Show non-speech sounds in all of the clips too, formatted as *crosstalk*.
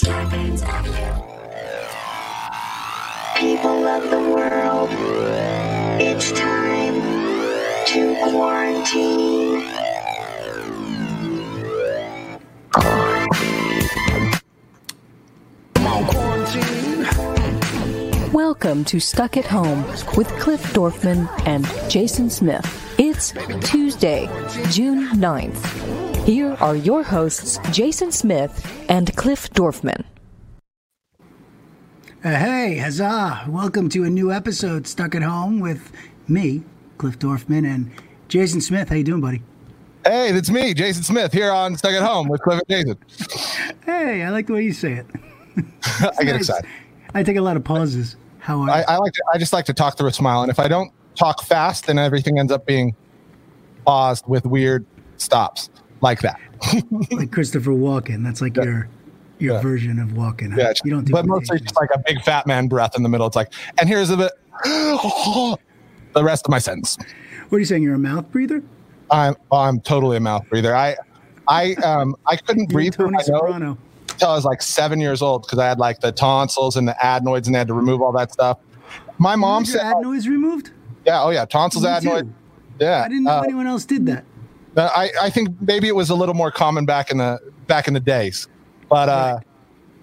People of the world, it's time to quarantine. Welcome to Stuck at Home with Cliff Dorfman and Jason Smith. It's Tuesday, June 9th. Here are your hosts, Jason Smith and Cliff Dorfman. Uh, hey, huzzah! Welcome to a new episode, Stuck at Home, with me, Cliff Dorfman, and Jason Smith. How you doing, buddy? Hey, it's me, Jason Smith, here on Stuck at Home with Cliff and Jason. Hey, I like the way you say it. *laughs* I get Nice. excited. I take a lot of pauses. How are I, you? I like. To, I just like to talk through a smile, and if I don't talk fast, then everything ends up being paused with weird stops like that. *laughs* like Christopher Walken. That's like your your Yeah. version of Walken. Yeah, you don't do but mostly just like a big fat man breath in the middle. It's like, and here's a bit. *gasps* the rest of my sentence. What are you saying? You're a mouth breather? I'm I'm totally a mouth breather. I I um I couldn't breathe through my nose until I was like seven years old because I had like the tonsils and the adenoids and they had to remove all that stuff. My mom your said, adenoids removed? "Yeah, oh yeah, tonsils, Me adenoids." too. Yeah, I didn't know uh, anyone else did that. I, I think maybe it was a little more common back in the back in the days, but uh,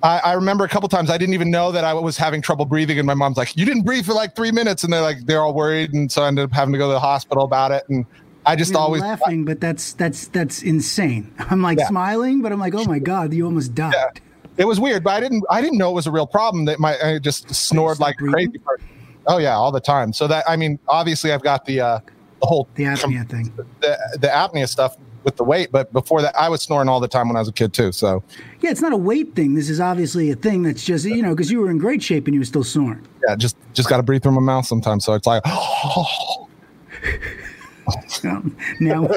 I, I remember a couple times I didn't even know that I was having trouble breathing, and my mom's like, "You didn't breathe for like three minutes," and they're like, they're all worried, and so I ended up having to go to the hospital about it, and I just I'm always laughing, but that's that's that's insane. *laughs* I'm like Yeah. smiling, but I'm like, oh my *laughs* god, you almost died. Yeah. it was weird, but I didn't I didn't know it was a real problem that my I just snored like breathing? crazy. Oh yeah, all the time. So that I mean, obviously I've got the uh, the whole The apnea thing. the the apnea stuff with the weight, but before that I was snoring all the time when I was a kid too. So Yeah, it's not a weight thing. This is obviously a thing that's just you know because you were in great shape and you were still snoring. yeah, just just got to breathe through my mouth sometimes. So it's like. *gasps* Um, now,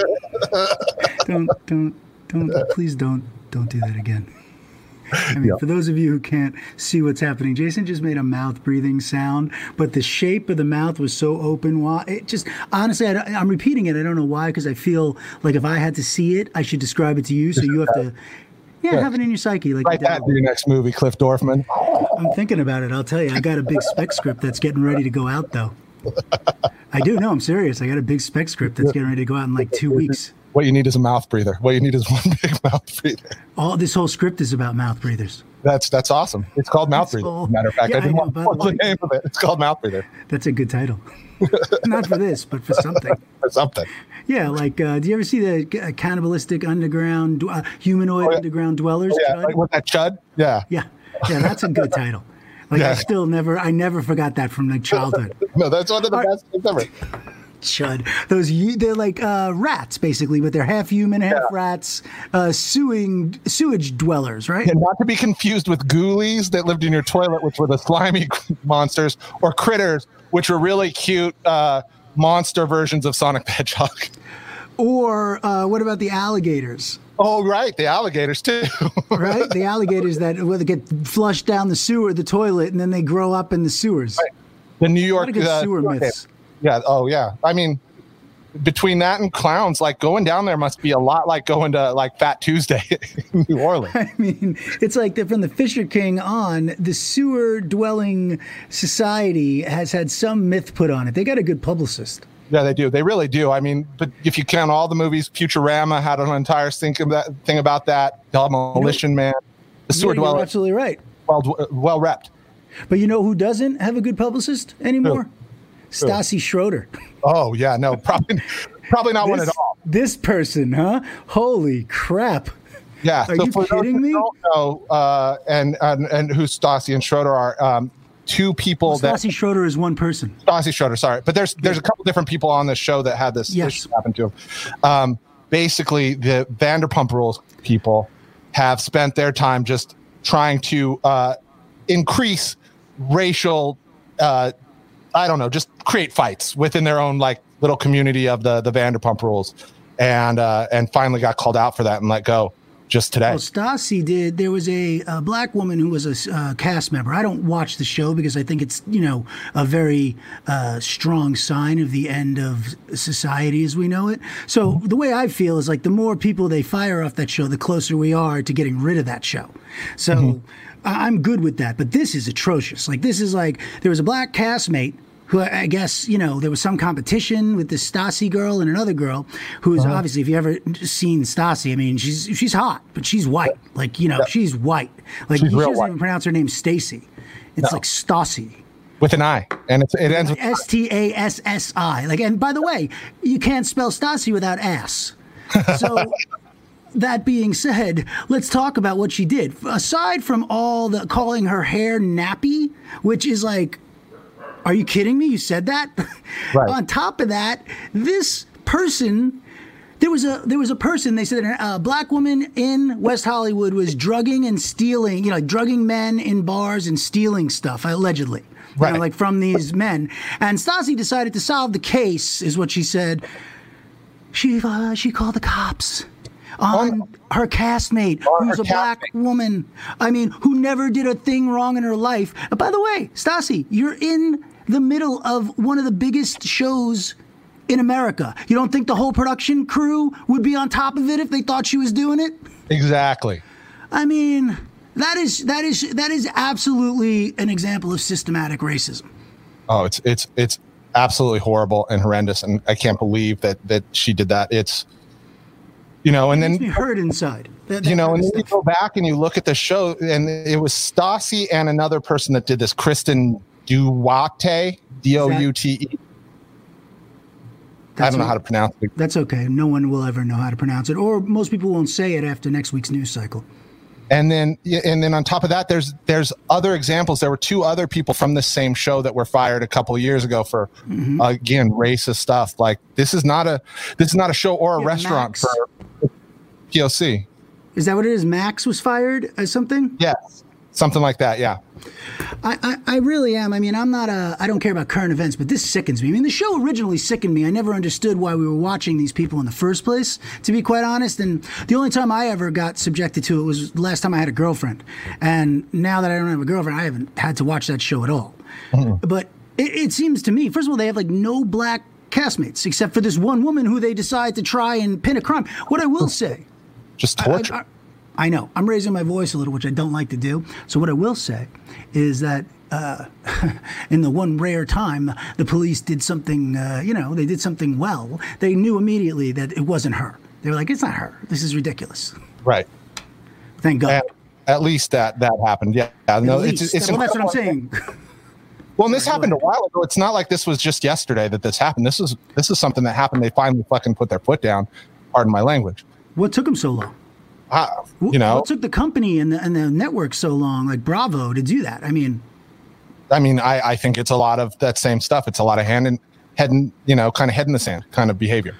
*laughs* don't don't don't please don't don't do that again. I mean, Yeah. for those of you who can't see what's happening, Jason just made a mouth breathing sound, but the shape of the mouth was so open. Why? It just honestly, I, I'm repeating it. I don't know why, because I feel like if I had to see it, I should describe it to you. So you have to, yeah, have it in your psyche. Like you that your next movie, Cliff Dorfman. I'm thinking about it. I'll tell you, I got a big spec script that's getting ready to go out, though. I do. No, I'm serious. I got a big spec script that's getting ready to go out in like two weeks. What you need is a mouth breather. What you need is *laughs* one big mouth breather. All this whole script is about mouth breathers. That's that's awesome. It's called mouth That's breather. all. Matter of fact, Yeah, I didn't I know, want by the the name of it. It's called mouth breather That's a good title. *laughs* Not for this, but for something. *laughs* or something. Yeah, like, uh, do you ever see the uh, cannibalistic underground, uh, humanoid Oh, yeah. underground dwellers? Yeah, Chud? like with that chud. Yeah. yeah, yeah, that's a good title. Like, I still never, I never forgot that from like *laughs* childhood. No, that's one of the best things ever. Chud. Those they're like uh, rats basically, but they're half human, half rats, uh, suing sewage dwellers, right? And not to be confused with ghoulies that lived in your toilet, which were the slimy *laughs* monsters, or critters, which were really cute uh, monster versions of Sonic the Hedgehog. Or uh, what about the alligators? Oh, right, the alligators too. *laughs* Right, the alligators that well, get flushed down the sewer, the toilet, and then they grow up in the sewers. the New York uh, sewer myths. Yeah. Oh, yeah. I mean, between that and clowns, like going down there must be a lot like going to like Fat Tuesday *laughs* in New Orleans. *laughs* I mean, it's like they're from the Fisher King on, the sewer dwelling society has had some myth put on it. They got a good publicist. Yeah, they do. They really do. I mean, but if you count all the movies, Futurama had an entire think of that thing about that. Demolition Man, the sewer Yeah, you're dweller, absolutely right. well well repped. But you know who doesn't have a good publicist anymore? Stassi Schroeder. Oh yeah, no, *laughs* probably probably not one at all. this person, huh? Holy crap. Yeah. Are you for those kidding who me? Know, uh, and, and and who Stassi and Schroeder are um, two people that Stassi Schroeder is one person. Stassi Schroeder, sorry, but there's there's a couple different people on this show that had this Yes. issue happen to them. Um, basically, the Vanderpump Rules people have spent their time just trying to uh, increase racial, uh, I don't know, just create fights within their own like little community of the the Vanderpump Rules, and uh, and finally got called out for that and let go. Just today. Well, Stassi did. There was a, a black woman who was a uh, cast member. I don't watch the show because I think it's you know a very uh, strong sign of the end of society as we know it. So the way I feel is like the more people they fire off that show, the closer we are to getting rid of that show. So. I- I'm good with that, but this is atrocious. Like this is like there was a black castmate who I guess you know there was some competition with this Stassi girl and another girl who's Uh-huh. obviously if you ever seen Stassi, I mean she's she's hot, but she's white. Like you know she's white. Like She's she doesn't white. even pronounce her name Stacy. It's like Stassi. with an I, and it's, it ends with S T A S S I. Like, and by the way, you can't spell Stassi without ass. So, *laughs* that being said, let's talk about what she did. Aside from all the calling her hair nappy, which is like, are you kidding me? You said that. Right. *laughs* On top of that, this person. There was a there was a person. They said a black woman in West Hollywood was drugging and stealing, you know, drugging men in bars and stealing stuff allegedly, you know, Right. like from these men. And Stassi decided to solve the case, is what she said. She uh, she called the cops on her castmate, On who's her a black woman. I mean, who never did a thing wrong in her life. And by the way, Stassi, you're in the middle of one of the biggest shows in America. You don't think the whole production crew would be on top of it if they thought she was doing it? exactly. I mean, that is that is that is absolutely an example of systematic racism. Oh, it's it's it's absolutely horrible and horrendous, and I can't believe that that she did that. It's you know, and then hurt inside. That- that you know, and then you go back and you look at the show, and it was Stassi and another person that did this, Kristen Duarte, D O U T E. I don't know how to pronounce it. That's okay. No one will ever know how to pronounce it, or most people won't say it after next week's news cycle. And then, and then on top of that, there's there's other examples. There were two other people from the same show that were fired a couple of years ago for Mm-hmm. again racist stuff. Like this is not a this is not a show or a Yeah, restaurant Max. for POC. Is that what it is? Max was fired as something? Yes, something like that. Yeah. I, I, I really am. I mean, I'm not a. I don't care about current events, but this sickens me. I mean, the show originally sickened me. I never understood why we were watching these people in the first place, to be quite honest. And the only time I ever got subjected to it was the last time I had a girlfriend. And now that I don't have a girlfriend, I haven't had to watch that show at all. Mm-hmm. But it, it seems to me, first of all, they have like no black castmates except for this one woman who they decide to try and pin a crime. What I will say. Just torture. I, I know. I'm raising my voice a little, which I don't like to do. So what I will say is that uh, *laughs* in the one rare time the police did something, uh, you know, they did something well, they knew immediately that it wasn't her. They were like, "It's not her. This is ridiculous." right. Thank God. And at least that that happened. Yeah. yeah no, At it's, least. it's well, that's what I'm saying. *laughs* Well, and this Sorry, happened a while ago. It's not like this was just yesterday that this happened. This is this is something that happened. They finally fucking put their foot down. Pardon my language. what took them so long? Ah, you know, what took the company and the, and the network so long, like Bravo, to do that? I mean, I mean, I, I think it's a lot of that same stuff. It's a lot of hand and head and you know, kind of head in the sand kind of behavior.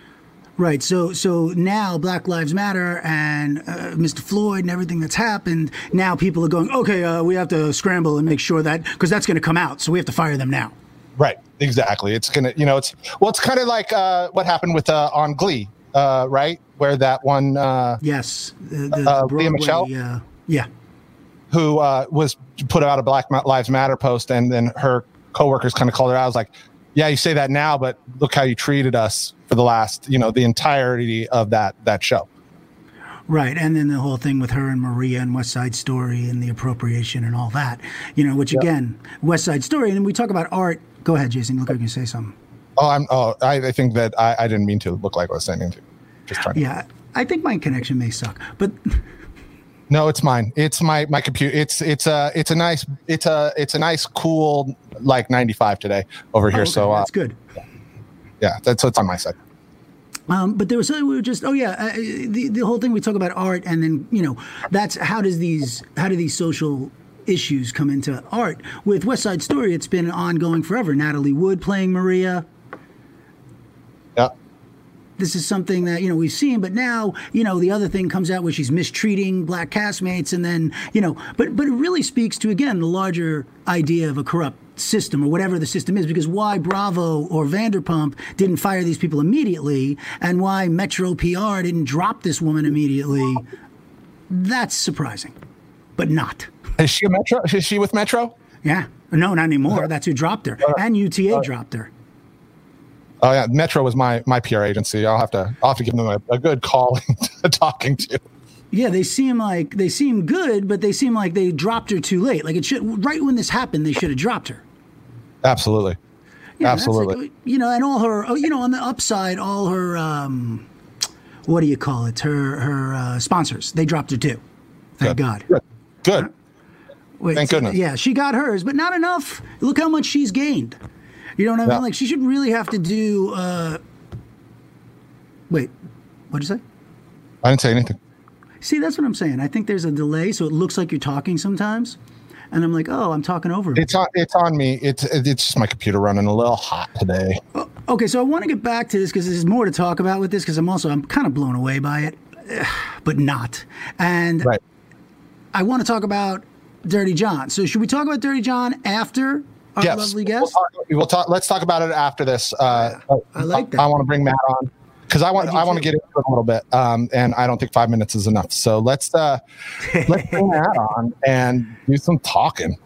Right. So so now Black Lives Matter and uh, Mr. Floyd and everything that's happened. Now people are going, okay, uh, we have to scramble and make sure that because that's going to come out, so we have to fire them now. Right. Exactly. It's gonna, you know, it's well, it's kind of like uh, what happened with uh, on Glee, uh, right? Where that one uh, Yes. The, the Uh, Lea Broadway, Michele? Uh, yeah. who uh, was put out a Black Lives Matter post, and then her coworkers kind of called her out. I was like, "Yeah, you say that now, but look how you treated us for the last, you know, the entirety of that that show." Right. And then the whole thing with her and Maria and West Side Story and the appropriation and all that. You know, which again, West Side Story. And we talk about art. Go ahead, Jason. Look like you can say something. Oh, I'm. Oh, I, I think that I, I didn't mean to look like I was saying anything. Just Yeah. I think my connection may suck, but *laughs* No, it's mine. It's my my computer. It's it's a it's a nice it's a it's a nice cool like 95 today over here. Oh, okay, so uh, that's good. yeah, that's it's on my side. Um, but there was something we were just oh yeah uh, the the whole thing we talk about art and then you know that's how does these how do these social issues come into art with West Side Story it's been ongoing forever Natalie Wood playing Maria Yeah. This is something that you know we've seen but now you know the other thing comes out where she's mistreating black castmates and then you know but but it really speaks to again the larger idea of a corrupt system or whatever the system is because why bravo or vanderpump didn't fire these people immediately and why metro pr didn't drop this woman immediately That's surprising, but not. Is she a Metro? Is she with Metro? Yeah. No, not anymore. That's who dropped her. And UTA dropped her. Oh yeah, Metro was my my PR agency. I'll have to I'll have to give them a, a good call *laughs* talking to. Yeah, they seem like they seem good, but they seem like they dropped her too late. Like it should right when this happened, they should have dropped her. Absolutely. Yeah, that's like, Absolutely. you know, and all her, oh, you know, on the upside, all her, um, what do you call it? Her her uh, sponsors, they dropped her too. Thank God. Good. Good. Wait, Thank goodness. Yeah, she got hers, but not enough. Look how much she's gained. You know what I mean? Yeah. Like she should really have to do. Uh, wait, what'd you say? I didn't say anything. See, that's what I'm saying. I think there's a delay, so it looks like you're talking sometimes, and I'm like, oh, I'm talking over. It's on it's on me. It's it's just my computer running a little hot today. Okay, so I want to get back to this because there's more to talk about with this because I'm also I'm kind of blown away by it, *sighs* but not. And Right. I want to talk about Dirty John. So should we talk about Dirty John after our yes. lovely We'll talk, we'll talk. Let's talk about it after this. Uh, I like that. I, want to bring Matt on because I want I I, want to get into it a little bit. Um, and I don't think five minutes is enough. So let's uh, let's *laughs* bring Matt on and do some talking.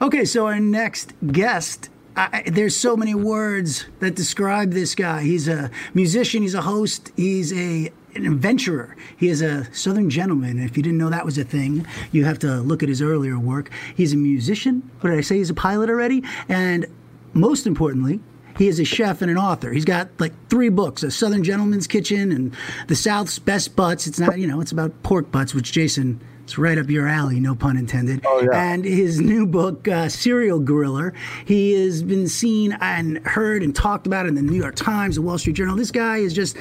Okay, so our next guest. I, there's so many words that describe this guy. He's a musician. He's a host. He's a an adventurer. He is a Southern gentleman. If you didn't know that was a thing, you have to look at his earlier work. He's a musician. What did I say? He's a pilot already. And most importantly, he is a chef and an author. He's got like three books: A Southern Gentleman's Kitchen and The South's Best Butts. It's not, you know, it's about pork butts, which Jason. It's right up your alley, no pun intended. Oh, yeah. And his new book, uh, Serial Griller, he has been seen and heard and talked about in the New York Times, the Wall Street Journal. This guy is just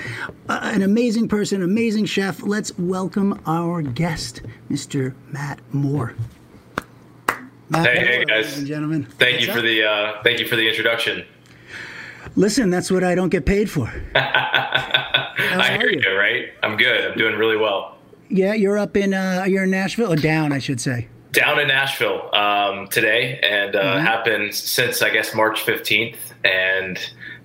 uh, an amazing person, amazing chef. Let's welcome our guest, Mr. Matt Moore. Matt Hey, hey, guys. ladies and gentlemen. Thank What's you up? for the uh, thank you for the introduction. Listen, that's what I don't get paid for. *laughs* I hear you? you. Right? I'm good. I'm doing really well. Yeah, you're up in uh, you're in Nashville or down, I should say. Down in Nashville um, today, and uh, Mm-hmm. have been since I guess March 15th. And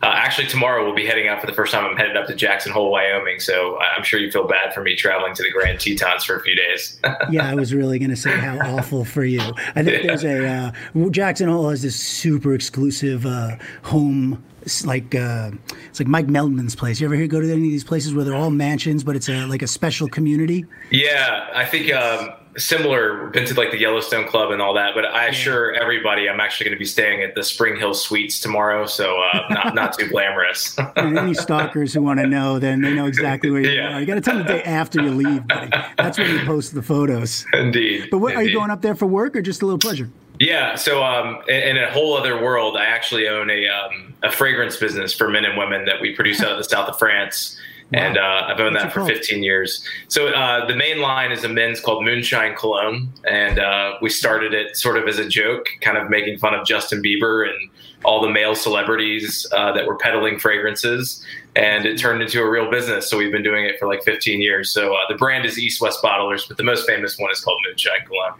uh, actually, tomorrow we'll be heading out for the first time. I'm headed up to Jackson Hole, Wyoming. So I'm sure you feel bad for me traveling to the Grand Tetons for a few days. *laughs* Yeah, I was really going to say how awful for you. I think there's a uh, Jackson Hole has this super exclusive uh, home. It's like uh, it's like Mike Meldman's place. You ever hear go to any of these places where they're all mansions, but it's a like a special community? Yeah, I think um, similar. Been to like the Yellowstone Club and all that, but I assure everybody I'm actually going to be staying at the Spring Hill Suites tomorrow, so uh, not not too glamorous. *laughs* Any stalkers who want to know, then they know exactly where you Yeah. are. You got to tell them the day after you leave, buddy. That's when you post the photos. Indeed. But what, are you going up there for work or just a little pleasure? Yeah. So, um, in, in a whole other world, I actually own a um, a fragrance business for men and women that we produce out of the south of France. And uh, I've owned What's that for called? 15 years. So uh, the main line is a men's called Moonshine Cologne, and uh, we started it sort of as a joke, kind of making fun of Justin Bieber and all the male celebrities uh, that were peddling fragrances, and it turned into a real business. So we've been doing it for like 15 years. So uh, the brand is East West Bottlers, but the most famous one is called Moonshine Cologne.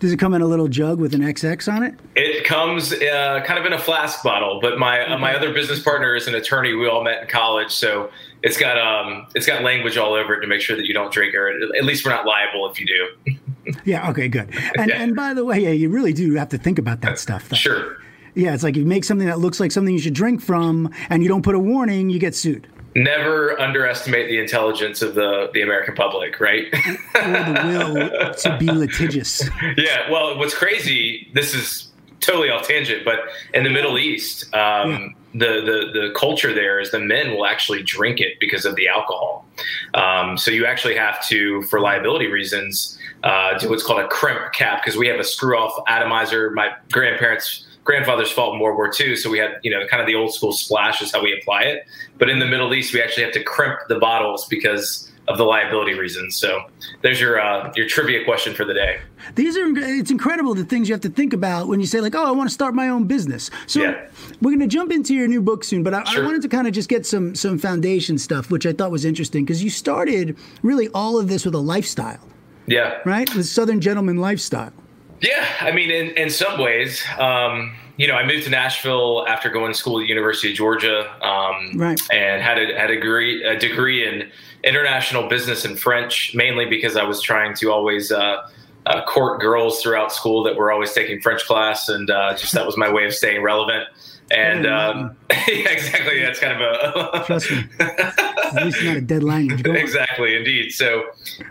Does it come in a little jug with an XX on it? It comes uh, kind of in a flask bottle, but my uh, my other business partner is an attorney. We all met in college, so it's got um it's got language all over it to make sure that you don't drink or at least we're not liable if you do. *laughs* Yeah. Okay. Good. And Yeah. and by the way, yeah, you really do have to think about that stuff. Though. Sure. Yeah, it's like you make something that looks like something you should drink from, and you don't put a warning, you get sued. Never underestimate the intelligence of the the American public, right? Or the will to be *laughs* litigious. yeah. Well, what's crazy? This is totally off tangent, but in the Middle East, um, the, the the culture there is the men will actually drink it because of the alcohol. Um, so you actually have to, for liability reasons, uh, do what's called a crimp cap because we have a screw off atomizer. My grandparents. Grandfathers fought in World War II, so we had, you know, kind of the old school splash is how we apply it. But in the Middle East, we actually have to crimp the bottles because of the liability reasons. So there's your uh, your trivia question for the day. These are it's incredible the things you have to think about when you say like, oh, I want to start my own business. So Yeah. we're going to jump into your new book soon, but I, I wanted to kind of just get some some foundation stuff, which I thought was interesting because you started really all of this with a lifestyle, Yeah. right? The Southern Gentleman lifestyle. Yeah, I mean, in, in some ways, um, you know, I moved to Nashville after going to school at the University of Georgia, um, Right. and had a, had a degree a degree in international business and French, mainly because I was trying to always uh, uh, court girls throughout school that were always taking French class, and uh, just that was my way of staying relevant. And um, *laughs* yeah, exactly, that's kind of a *laughs* Trust me. At least not a dead language. Go? On. exactly indeed. So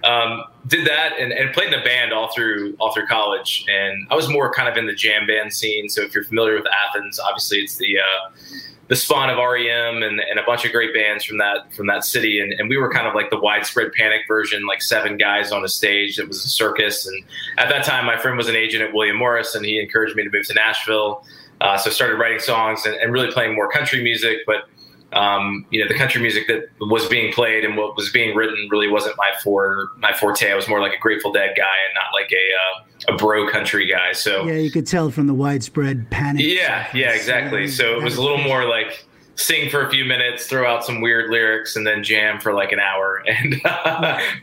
um, did that and, and played in a band all through all through college. And i was more kind of in the jam band scene. So if you're familiar with athens obviously it's the uh, the spawn of rem and, and a bunch of great bands from that from that city. And, and we were kind of like the widespread panic version like seven guys on a stage that was a circus. And at that time my friend was an agent at william morris and he encouraged me to move to nashville uh, so I started writing songs and, and really playing more country music but um, you know, the country music that was being played and what was being written really wasn't my for my forte. I was more like a Grateful Dead guy and not like a uh, a bro country guy. So Yeah, you could tell from the widespread panic. yeah, yeah, exactly. So it was a little more like sing for a few minutes, throw out some weird lyrics, and then jam for like an hour. *laughs* And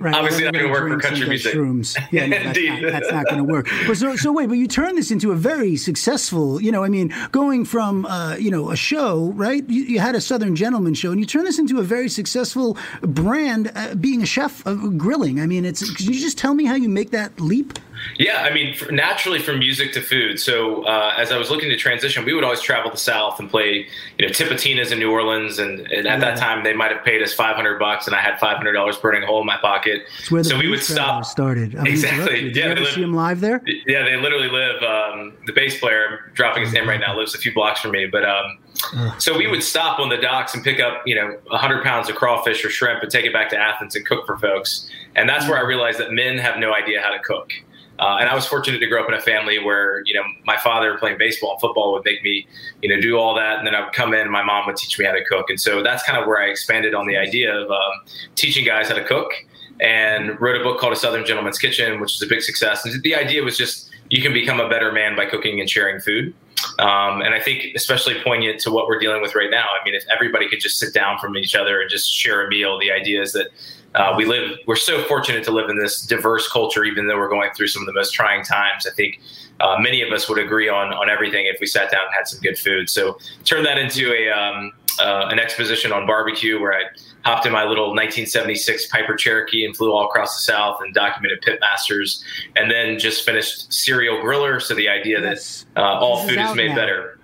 Right, obviously not going to work for country music. Shrooms. Yeah, no, that's, Indeed. not, that's not going to work. But so, so wait, but you turn this into a very successful, you know, I mean, going from, uh, you know, a show, right? You, you had a Southern Gentleman show, and you turn this into a very successful brand, uh, being a chef of grilling. I mean, it's. Can you just tell me how you make that leap? Yeah, I mean, naturally from music to food. So uh, as I was looking to transition, we would always travel the South and play, you know, Tipitinas in New Orleans, and, and at that time they might have paid us five hundred bucks, and I had five hundred dollars burning a hole in my pocket. It's where the so we would stop. started. I mean, Exactly. Did Yeah, you they ever live- see him live there? Yeah, they literally live. Um, the bass player, I'm dropping his name right now, lives a few blocks from me. But um, so we would stop on the docks and pick up, you know, 100 pounds of crawfish or shrimp and take it back to Athens and cook for folks. And that's where I realized that men have no idea how to cook. Uh, and I was fortunate to grow up in a family where, you know, my father playing baseball and football would make me, you know, do all that. And then I would come in and my mom would teach me how to cook. And so that's kind of where I expanded on the idea of um, teaching guys how to cook and wrote a book called A Southern Gentleman's Kitchen, which was a big success. And the idea was just you can become a better man by cooking and sharing food. Um, and I think especially poignant to what we're dealing with right now. I mean, if everybody could just sit down from each other and just share a meal, the idea is that uh, we live, we're so fortunate to live in this diverse culture, even though we're going through some of the most trying times. I think uh, many of us would agree on on everything if we sat down and had some good food. So turn that into a um, uh, an exposition on barbecue where I hopped in my little 1976 Piper Cherokee and flew all across the South and documented pit masters, and then just finished Serial Griller. So the idea that uh, all This is food is out made now. better.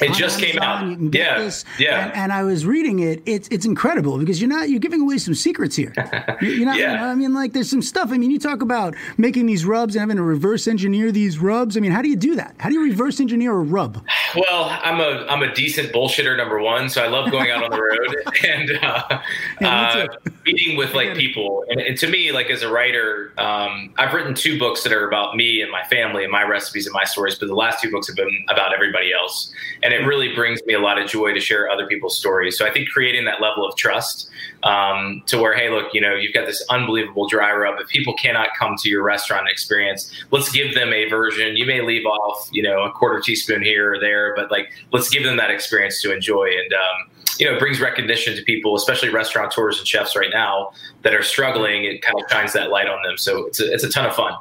It just came out. You can get yeah, this. yeah. And, and I was reading it. It's it's incredible because you're not you're giving away some secrets here. *laughs* You're not. Yeah. you know, I mean, like there's some stuff. I mean, you talk about making these rubs and having to reverse engineer these rubs. I mean, how do you do that? How do you reverse engineer a rub? Well, I'm a I'm a decent bullshitter number one, so I love going out on the road *laughs* and uh, Yeah, uh, meeting with like *laughs* people. And, and to me, like as a writer, um, I've written two books that are about me and my family and my recipes and my stories, but the last two books have been about everybody else, and it really brings me a lot of joy to share other people's stories. So I think creating that level of trust um, to where, hey, look, you know, you've got this unbelievable dry rub. If people cannot come to your restaurant experience, let's give them a version. You may leave off, you know, a quarter teaspoon here or there, but like, let's give them that experience to enjoy. And, um, you know, it brings recognition to people, especially restaurateurs and chefs right now that are struggling. It kind of shines that light on them. So it's a, it's a ton of fun.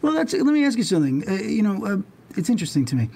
Well, that's. Let me ask you something. Uh, you know, uh, it's interesting to me.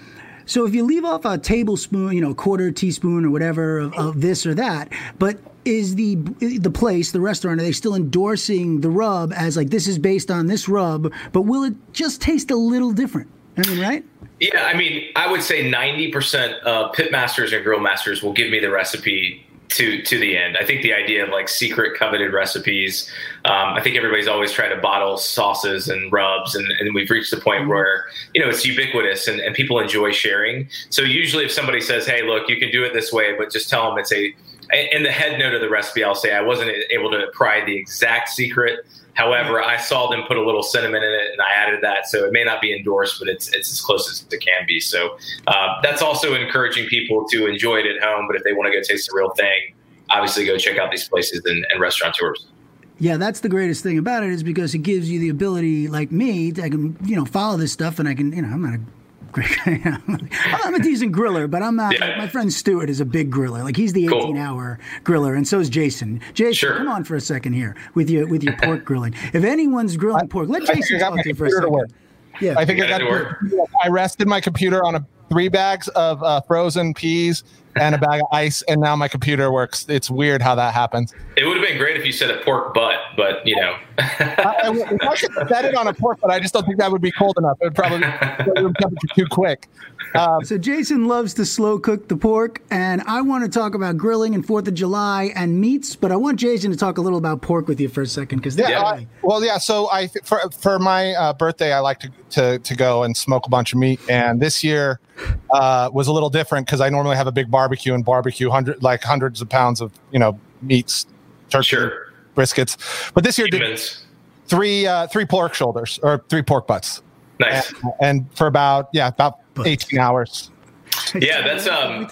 So if you leave off a tablespoon, you know, quarter teaspoon or whatever of, of this or that, but is the the place, the restaurant, are they still endorsing the rub as like this is based on this rub, but will it just taste a little different? I mean, right? Yeah, I mean, I would say 90% of pit masters and grill masters will give me the recipe to to the end. I think the idea of like secret coveted recipes, um, I think everybody's always tried to bottle sauces and rubs, and, and we've reached the point where you know it's ubiquitous and, and people enjoy sharing. So usually, if somebody says, "Hey, look, you can do it this way," but just tell them it's a in the head note of the recipe, I'll say I wasn't able to pry the exact secret. However, I saw them put a little cinnamon in it, and I added that. So it may not be endorsed, but it's it's as close as it can be. So uh, that's also encouraging people to enjoy it at home. But if they want to go taste the real thing, obviously go check out these places and, and restaurateurs. Yeah, that's the greatest thing about it is because it gives you the ability, like me, to, I can you know follow this stuff and I can you know I'm not a. *laughs* I'm a decent griller, but I'm not. Yeah. Like my friend Stuart is a big griller. Like he's the Cool. 18 hour griller, and so is Jason. Jason, Sure. come on for a second here with your with your *laughs* pork grilling. If anyone's grilling pork, let I Jason got talk to you for a second. work. Yeah. I think I Gotta work. I rested my computer on a three bags of uh, frozen peas and a bag of ice, and now my computer works. It's weird how that happens. It would have been great if you said a pork butt, but you know. I, I, would- I could set it on a pork, butt, I just don't think that would be cold enough. It would probably go room temperature too quick. Um, So Jason loves to slow cook the pork, and I want to talk about grilling and Fourth of July and meats, but I want Jason to talk a little about pork with you for a second because Yeah. Yeah. I- well, yeah. So I for for my uh, birthday, I like to, to to go and smoke a bunch of meat, and this year uh, was a little different because I normally have a big barbecue and barbecue hundred like hundreds of pounds of you know meats, turkey, Sure. briskets, but this year did Humans. three uh, three pork shoulders or three pork butts, Nice. and, and for about yeah about Butts. eighteen hours. Yeah, that's um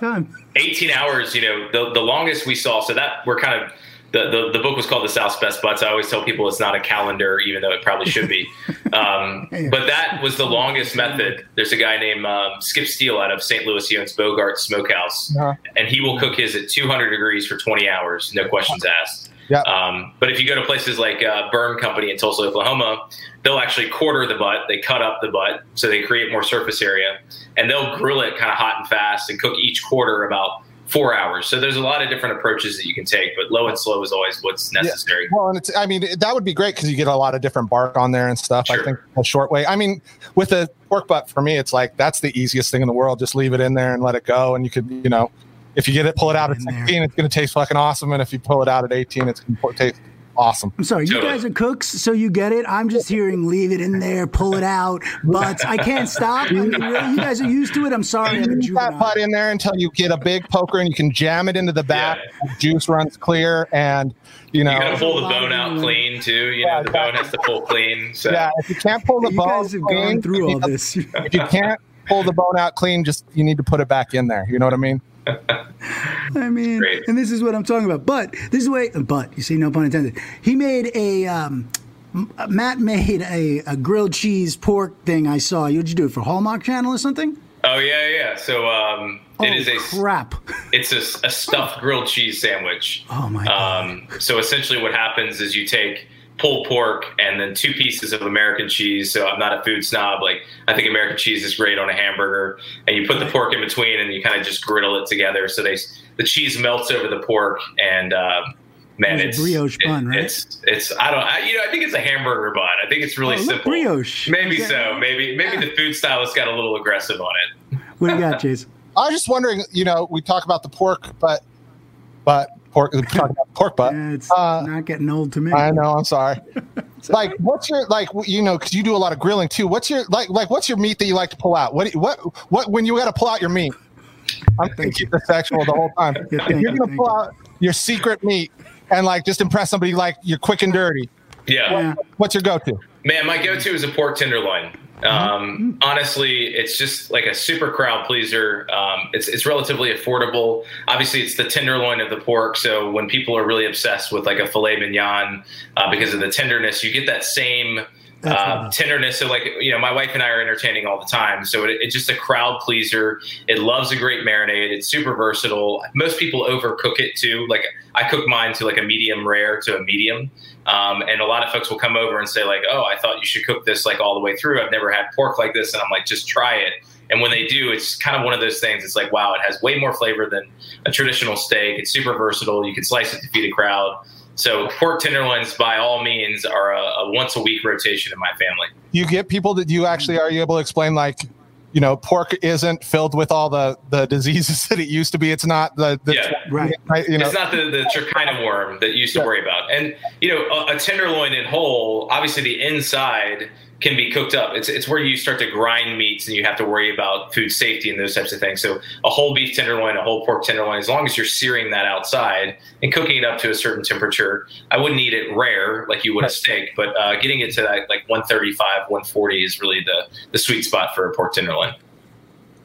18 hours, you know, the, the longest we saw. So that we're kind of the, the, the book was called the South's Best Butts. I always tell people it's not a calendar, even though it probably should be. *laughs* Um, but that was the longest method. There's a guy named um, Skip Steele out of St. Louis. He owns Bogart Smokehouse, Uh-huh. and he will cook his at 200 degrees for 20 hours, no questions asked. Yeah. Um, but if you go to places like uh, Burn Company in Tulsa, Oklahoma, they'll actually quarter the butt. They cut up the butt so they create more surface area, and they'll grill it kind of hot and fast and cook each quarter about four hours. So there's a lot of different approaches that you can take, but low and slow is always what's necessary. Well, and it's I mean that would be great because you get a lot of different bark on there and stuff. I think a short way. I mean, with a pork butt for me, it's like that's the easiest thing in the world. Just leave it in there and let it go, and you could you know, if you get it pull it out at In there. 16, it's going to taste fucking awesome, and if you pull it out at 18, it's going to taste awesome. I'm sorry, you guys are cooks, so you get it. I'm just hearing leave it in there, pull it out, but I can't stop. I mean, really, you guys are used to it. I'm sorry, I'm Leave that juvenile. butt in there until you get a big poker and you can jam it into the back. Juice runs clear, and you know. You gotta pull the bone out clean too. You Yeah, know, the bone has to pull clean. So yeah, if you can't pull the You bone guys have clean, gone through all this. if you can't pull the bone out clean, just you need to put it back in there. You know what I mean? *laughs* I mean, Great. and this is what I'm talking about. But this is the way, but you see, no pun intended. He made a, um, Matt made a, a grilled cheese pork thing I saw. You'd you do it for Hallmark Channel or something? Oh yeah, yeah. So um, Oh, it is a crap. *laughs* it's a, a stuffed grilled cheese sandwich. Oh, my God. Um, so essentially, what happens is you take pulled pork and then two pieces of American cheese. So I'm not a food snob. Like I think American cheese is great on a hamburger, and you put the pork in between, and you kind of just griddle it together. So they the cheese melts over the pork, and uh, man, It's it's a brioche it- bun, right? It's it's I don't I, you know I think it's a hamburger bun. I think it's really Oh, simple. brioche. Maybe Okay. so. Maybe maybe the food stylist got a little aggressive on it. What do you got, Jason? I was just wondering, you know, we talk about the pork, but but pork we talk about pork butt. Yeah, it's Uh, not getting old to me. I know, I'm sorry. like what's your like you know cuz you do a lot of grilling too. What's your like like what's your meat that you like to pull out? What what what when you got to pull out your meat? I'm thinking the sexual the whole time. *laughs* Yeah, if you're you, going to pull you. out your secret meat and like just impress somebody like you're quick and dirty. Yeah. Yeah. What's your go-to? Man, my go-to is a pork tenderloin. Um, honestly, it's just like a super crowd pleaser. Um, it's it's relatively affordable. Obviously, it's the tenderloin of the pork. So when people are really obsessed with like a filet mignon uh, because of the tenderness, you get that same That's what it is. tenderness. So like you know, my wife and I are entertaining all the time. So it, it's just a crowd pleaser. It loves a great marinade. It's super versatile. Most people overcook it too. Like I cook mine to like a medium rare to a medium. Um, and a lot of folks will come over and say like, "Oh, I thought you should cook this like all the way through. I've never had pork like this." And I'm like, "Just try it." And when they do, it's kind of one of those things. It's like, wow, it has way more flavor than a traditional steak. It's super versatile. You can slice it to feed a crowd. So pork tenderloins, by all means, are a, a once a week rotation in my family. You get people that you actually are you able to explain like you know pork isn't filled with all the the diseases *laughs* that it used to be. It's not the, the Yeah. *laughs* Right. You know, it's not the, the trichina worm that you used to Yeah. worry about. And, you know, a, a tenderloin in whole, obviously the inside can be cooked up. It's, it's where you start to grind meats and you have to worry about food safety and those types of things. So a whole beef tenderloin, a whole pork tenderloin, as long as you're searing that outside and cooking it up to a certain temperature, I wouldn't eat it rare like you would a steak, but uh, getting it to that like 135, 140 is really the, the sweet spot for a pork tenderloin.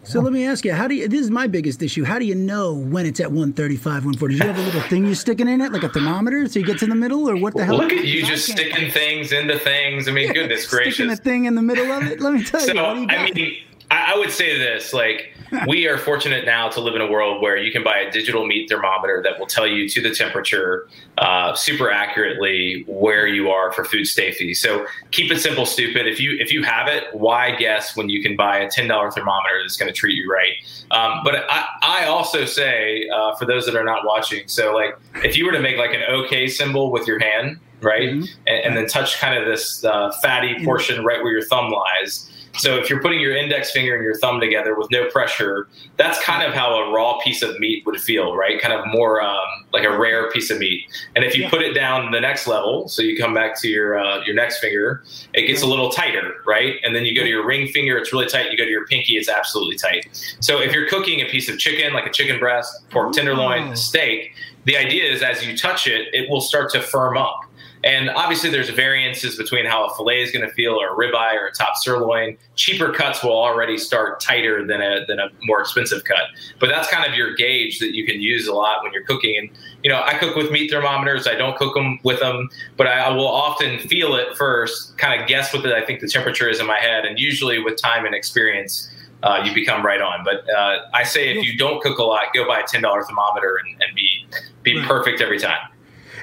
So let me ask you, how do you, this is my biggest issue. How do you know when it's at 135, 140? Do you have a little thing you're sticking in it, like a thermometer, so you get to the middle, or what the hell? Look at you I just can't- sticking things into things. I mean, *laughs* goodness gracious. Sticking a thing in the middle of it? Let me tell So you. What do you got? I mean, I, I would say this like we are fortunate now to live in a world where you can buy a digital meat thermometer that will tell you to the temperature uh, super accurately where you are for food safety. So keep it simple, stupid. If you if you have it, why guess when you can buy a ten dollar thermometer that's going to treat you right? Um, but I, I also say uh, for those that are not watching, so like if you were to make like an OK symbol with your hand, right, Mhm. and, and then touch kind of this uh, fatty portion right where your thumb lies. So if you're putting your index finger and your thumb together with no pressure, that's kind of how a raw piece of meat would feel, right? Kind of more um, like a rare piece of meat. And if you Yeah. put it down the next level, so you come back to your uh, your next finger, it gets a little tighter, right? And then you go to your ring finger, it's really tight. You go to your pinky, it's absolutely tight. So if you're cooking a piece of chicken, like a chicken breast, pork tenderloin, Oh. a steak, the idea is as you touch it, it will start to firm up. And obviously, there's variances between how a fillet is going to feel, or a ribeye, or a top sirloin. Cheaper cuts will already start tighter than a than a more expensive cut. But that's kind of your gauge that you can use a lot when you're cooking. And you know, I cook with meat thermometers. I don't cook them with them, but I, I will often feel it first, kind of guess what the, I think the temperature is in my head, and usually with time and experience. Uh, you become right on, but uh, I say if you don't cook a lot, go buy a ten dollar thermometer and, and be be Right. perfect every time.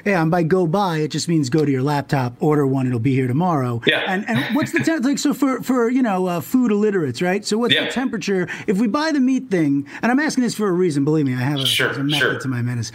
Yeah, and by go buy, it just means go to your laptop, order one, it'll be here tomorrow. Yeah. And and what's the temp- like? So for for you know uh, food illiterates, right? So what's Yeah. the temperature if we buy the meat thing? And I'm asking this for a reason. Believe me, I have a, Sure, a method sure. to my madness.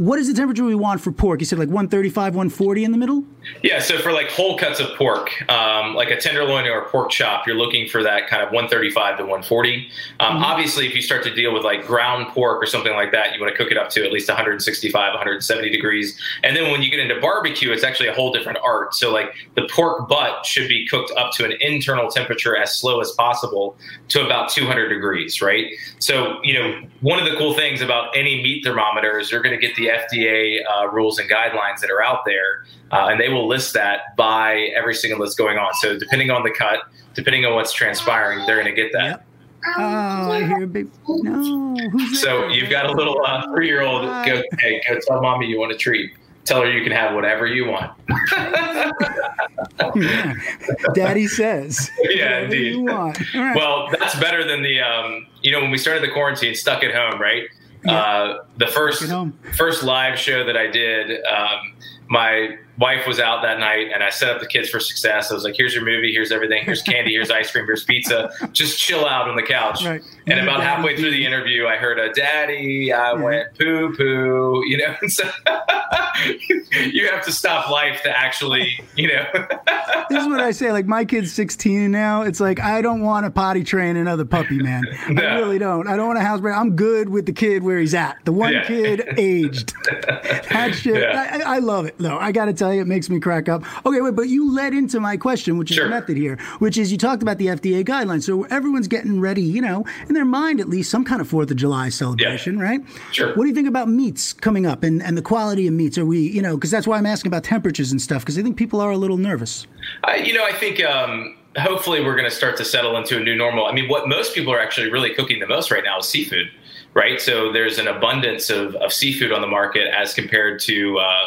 What is the temperature we want for pork? You said like 135, 140 in the middle. Yeah, so for like whole cuts of pork, um, like a tenderloin or a pork chop, you're looking for that kind of 135 to 140. Um, Obviously, if you start to deal with like ground pork or something like that, you want to cook it up to at least 165, 170 degrees. And then when you get into barbecue, it's actually a whole different art. So like the pork butt should be cooked up to an internal temperature as slow as possible to about 200 degrees, right? So you know, one of the cool things about any meat thermometer is you're going to get the FDA uh, rules and guidelines that are out there, uh, and they will list that by every single that's going on. So depending on the cut, depending on what's transpiring, they're going to get that. Yep. Oh, I hear a big no. So you've got a little uh, three-year-old. Go, hey, go tell mommy you want a treat. Tell her you can have whatever you want. Yeah. *laughs* *laughs* Daddy says. Yeah, indeed. You want. All right. Well, that's better than the um, you know when we started the quarantine, stuck at home, right? Uh, the first first live show that I did, um, my wife was out that night, and I set up the kids for success. I was like, "Here's your movie. Here's everything. Here's candy. Here's ice cream. Here's pizza. Just chill out on the couch." Right. And Yeah, about daddy. halfway through the interview, I heard a "Daddy." I Yeah. went poo poo. You know, and *laughs* so *laughs* you have to stop life to actually, you know. *laughs* this is what I say. Like my kid's 16 now. It's like I don't want to potty train another puppy, man. I really don't. I don't want a housebreak. I'm good with the kid where he's at. The one Yeah. kid aged. That shit. I, I love it. though. I got to tell you, it makes me crack up. Okay, wait, but you led into my question, which is Sure. the method here, which is you talked about the FDA guidelines. So everyone's getting ready, you know, in their mind at least, some kind of Fourth of July celebration, right? Sure. What do you think about meats coming up and, and the quality of meats? Are we, you know, because that's why I'm asking about temperatures and stuff, because I think people are a little nervous. I, you know, I think um, hopefully we're going to start to settle into a new normal. I mean, what most people are actually really cooking the most right now is seafood, right? So there's an abundance of, of seafood on the market as compared to uh,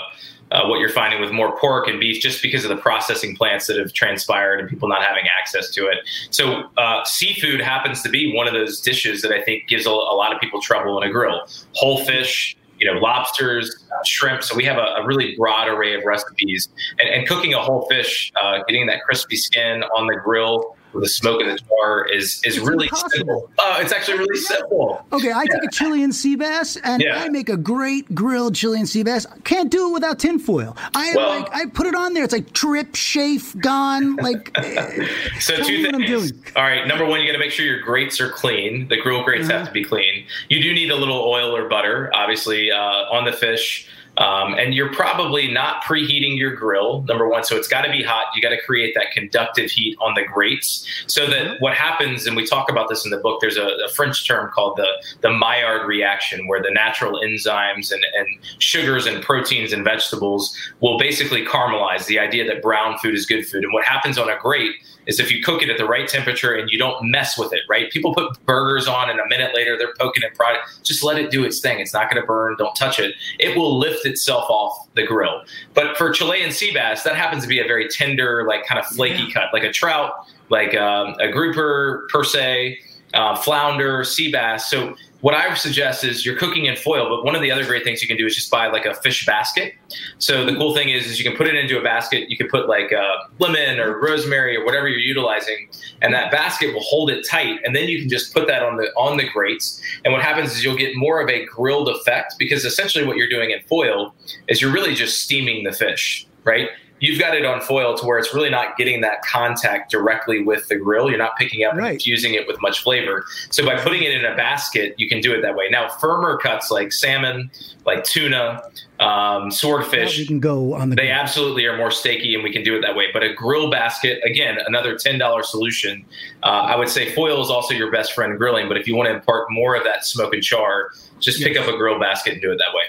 uh, what you're finding with more pork and beef, just because of the processing plants that have transpired and people not having access to it. So uh, seafood happens to be one of those dishes that I think gives a, a lot of people trouble in a grill. Whole fish you know, lobsters, uh, shrimp. So we have a, a really broad array of recipes. And, and cooking a whole fish, uh, getting that crispy skin on the grill the smoke in the jar is is It's really impossible. simple. Oh, it's actually really simple. Okay, I take a Chilean sea bass and Yeah. I make a great grilled Chilean sea bass. Can't do it without tinfoil. I Well- like I put it on there. It's like trip, chafe, gone. Like *laughs* eh, So Tell two me what I'm things. doing. All right, number one, you got to make sure your grates are clean. The grill grates Uh-huh. have to be clean. You do need a little oil or butter, obviously, uh, on the fish. Um, and you're probably not preheating your grill, number one. So it's got to be hot. You got to create that conductive heat on the grates so that what happens, and we talk about this in the book, there's a, a French term called the, the Maillard reaction, where the natural enzymes and, and sugars and proteins and vegetables will basically caramelize the idea that brown food is good food. And what happens on a grate is if you cook it at the right temperature and you don't mess with it, right? People put burgers on and a minute later they're poking and prodding. Just let it do its thing. It's not going to burn. Don't touch it. It will lift itself off the grill. But for Chilean sea bass, that happens to be a very tender, like kind of flaky cut. Like a trout, like um, a grouper per se, uh, flounder, sea bass. So what I suggest is you're cooking in foil, but one of the other great things you can do is just buy like a fish basket. So the cool thing is, is you can put it into a basket. You can put like uh, lemon or rosemary or whatever you're utilizing, and that basket will hold it tight. And then you can just put that on the on the grates. And what happens is you'll get more of a grilled effect because essentially what you're doing in foil is you're really just steaming the fish, right? You've got it on foil to where it's really not getting that contact directly with the grill. You're not picking up Right. and infusing it with much flavor. So by putting it in a basket, you can do it that way. Now, firmer cuts like salmon, like tuna, um, you swordfish, can go on the. they absolutely are more steaky and we can do it that way. But a grill basket, again, another $10 solution. Uh, I would say foil is also your best friend grilling, but if you want to impart more of that smoke and char, just pick up a grill basket and do it that way.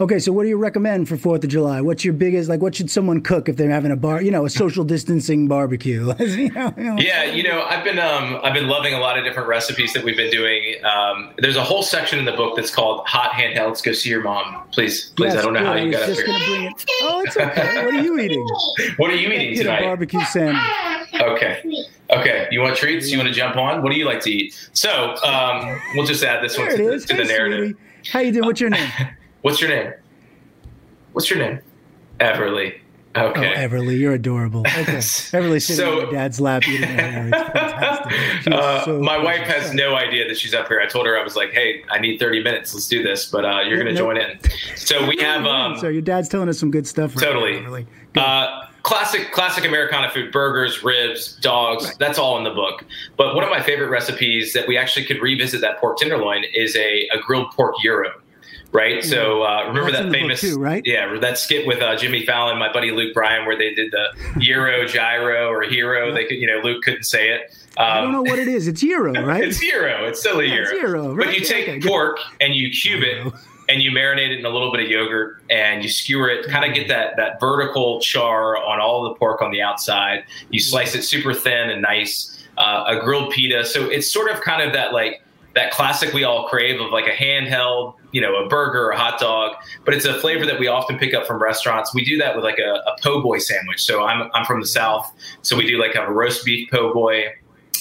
Okay, so what do you recommend for Fourth of July? What's your biggest like? What should someone cook if they're having a bar? You know, a social distancing barbecue. *laughs* You know, you know. Yeah, you know, I've been um, I've been loving a lot of different recipes that we've been doing. Um, there's a whole section in the book that's called "Hot Handhelds." Go see your mom, please. Please, Yes, I don't know good. how you got up just here. gonna bring it. Oh, it's okay. What are you eating? What are you eating Get a tonight? barbecue sandwich. Okay. Okay. You want treats? You want to jump on? What do you like to eat? So um, we'll just add this There one to, the, to Hey, the narrative. sweetie. How you doing? What's your name? *laughs* What's your name? What's your name? Everly. Okay. Oh, Everly, you're adorable. *laughs* Okay, Everly sitting So- on your dad's lap eating a hair. It's fantastic. Uh, so my wife has no idea that she's up here. I told her I was like, "Hey, I need 30 minutes. Let's do this." But uh, you're going to Nope. join in. So we *laughs* have um, so your dad's telling us some good stuff. Right Totally. Now, Uh, classic, classic Americana food: burgers, ribs, dogs. That's all in the book. But one of my favorite recipes that we actually could revisit that pork tenderloin is a, a grilled pork gyro. Right, so uh, remember That's that in the book famous, too, right? Yeah, that skit with uh, Jimmy Fallon, my buddy Luke Bryan, where they did the *laughs* gyro, gyro, or hero. They could, you know, Luke couldn't say it. Um, I don't know what it is. It's gyro, *laughs* right? it's gyro. It's silly Yeah, it's gyro. gyro, But you take Okay, pork and you cube it and you marinate it in a little bit of yogurt and you skewer it, kind of get that that vertical char on all of the pork on the outside. You slice it super thin and nice. Uh, a grilled pita. So it's sort of kind of that like that classic we all crave of like a handheld, you know, a burger or a hot dog. But it's a flavor that we often pick up from restaurants. We do that with like a, a po' boy sandwich. So I'm I'm from the south, so we do like a roast beef po' boy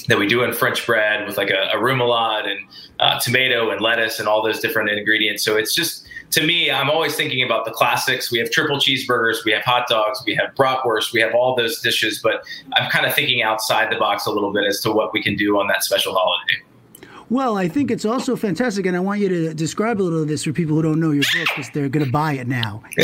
that we do in French bread with like a, a remoulade and uh, tomato and lettuce and all those different ingredients. So it's just to me, I'm always thinking about the classics. We have triple cheeseburgers, we have hot dogs, we have bratwurst, we have all those dishes. But I'm kind of thinking outside the box a little bit as to what we can do on that special holiday. Well, I think it's also fantastic, and I want you to describe a little of this for people who don't know your book because they're going to buy it now. *laughs*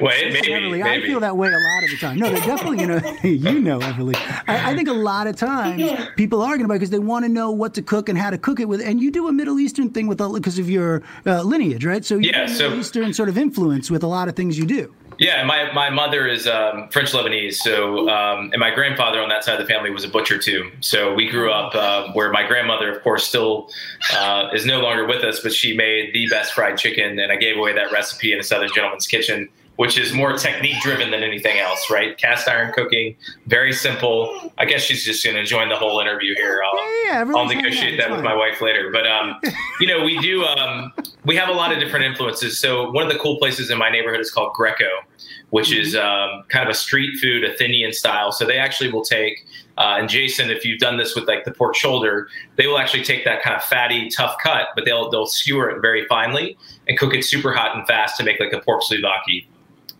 Wait, maybe, Everly, maybe. I feel that way a lot of the time. No, they're definitely going to, you know, *laughs* Everly. I, I think a lot of times people are going to buy because they want to know what to cook and how to cook it with. And you do a Middle Eastern thing with because of your uh, lineage, right? So you Yeah, have so- Middle Eastern sort of influence with a lot of things you do. Yeah, my, my mother is um, French Lebanese, so um, and my grandfather on that side of the family was a butcher too. So we grew up uh, where my grandmother, of course, still uh, is no longer with us, but she made the best fried chicken, and I gave away that recipe in a Southern Gentleman's Kitchen, which is more technique driven than anything else, right? Cast iron cooking, very simple. I guess she's just going to join the whole interview here. I'll, Yeah, yeah, I'll negotiate that with my wife later. But um, you know, we do. Um, we have a lot of different influences. So one of the cool places in my neighborhood is called Greko, which is Mm-hmm. um, kind of a street food, Athenian style. So they actually will take. Uh, and Jason, if you've done this with like the pork shoulder, they will actually take that kind of fatty, tough cut, but they'll they'll skewer it very finely and cook it super hot and fast to make like a pork souvlaki.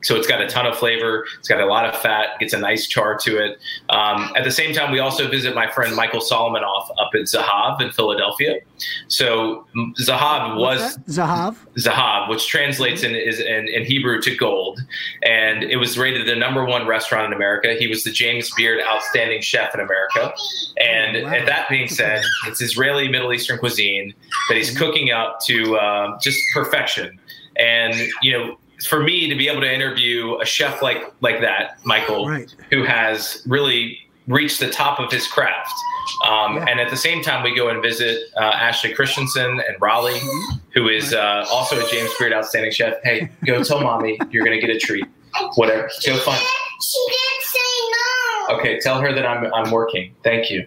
So it's got a ton of flavor. It's got a lot of fat. Gets a nice char to it. Um, at the same time, we also visit my friend Michael Solomonov up at Zahav in Philadelphia. So Zahav was Zahav. Zahav, which translates in is in, in Hebrew to gold, and it was rated the number one restaurant in America. He was the James Beard Outstanding Chef in America. And Oh, wow. and that being said, it's Israeli Middle Eastern cuisine that he's Mm-hmm. cooking up to uh, just perfection. And you know, for me to be able to interview a chef like like that, Michael, Right. who has really reached the top of his craft. Um, Yeah. And at the same time, we go and visit uh, Ashley Christensen and Raleigh, Mm-hmm. who is uh, also a James Beard Outstanding Chef. Hey, go tell mommy you're going to get a treat. Whatever. Go find. She didn't say no. Okay, tell her that I'm I'm working. Thank you.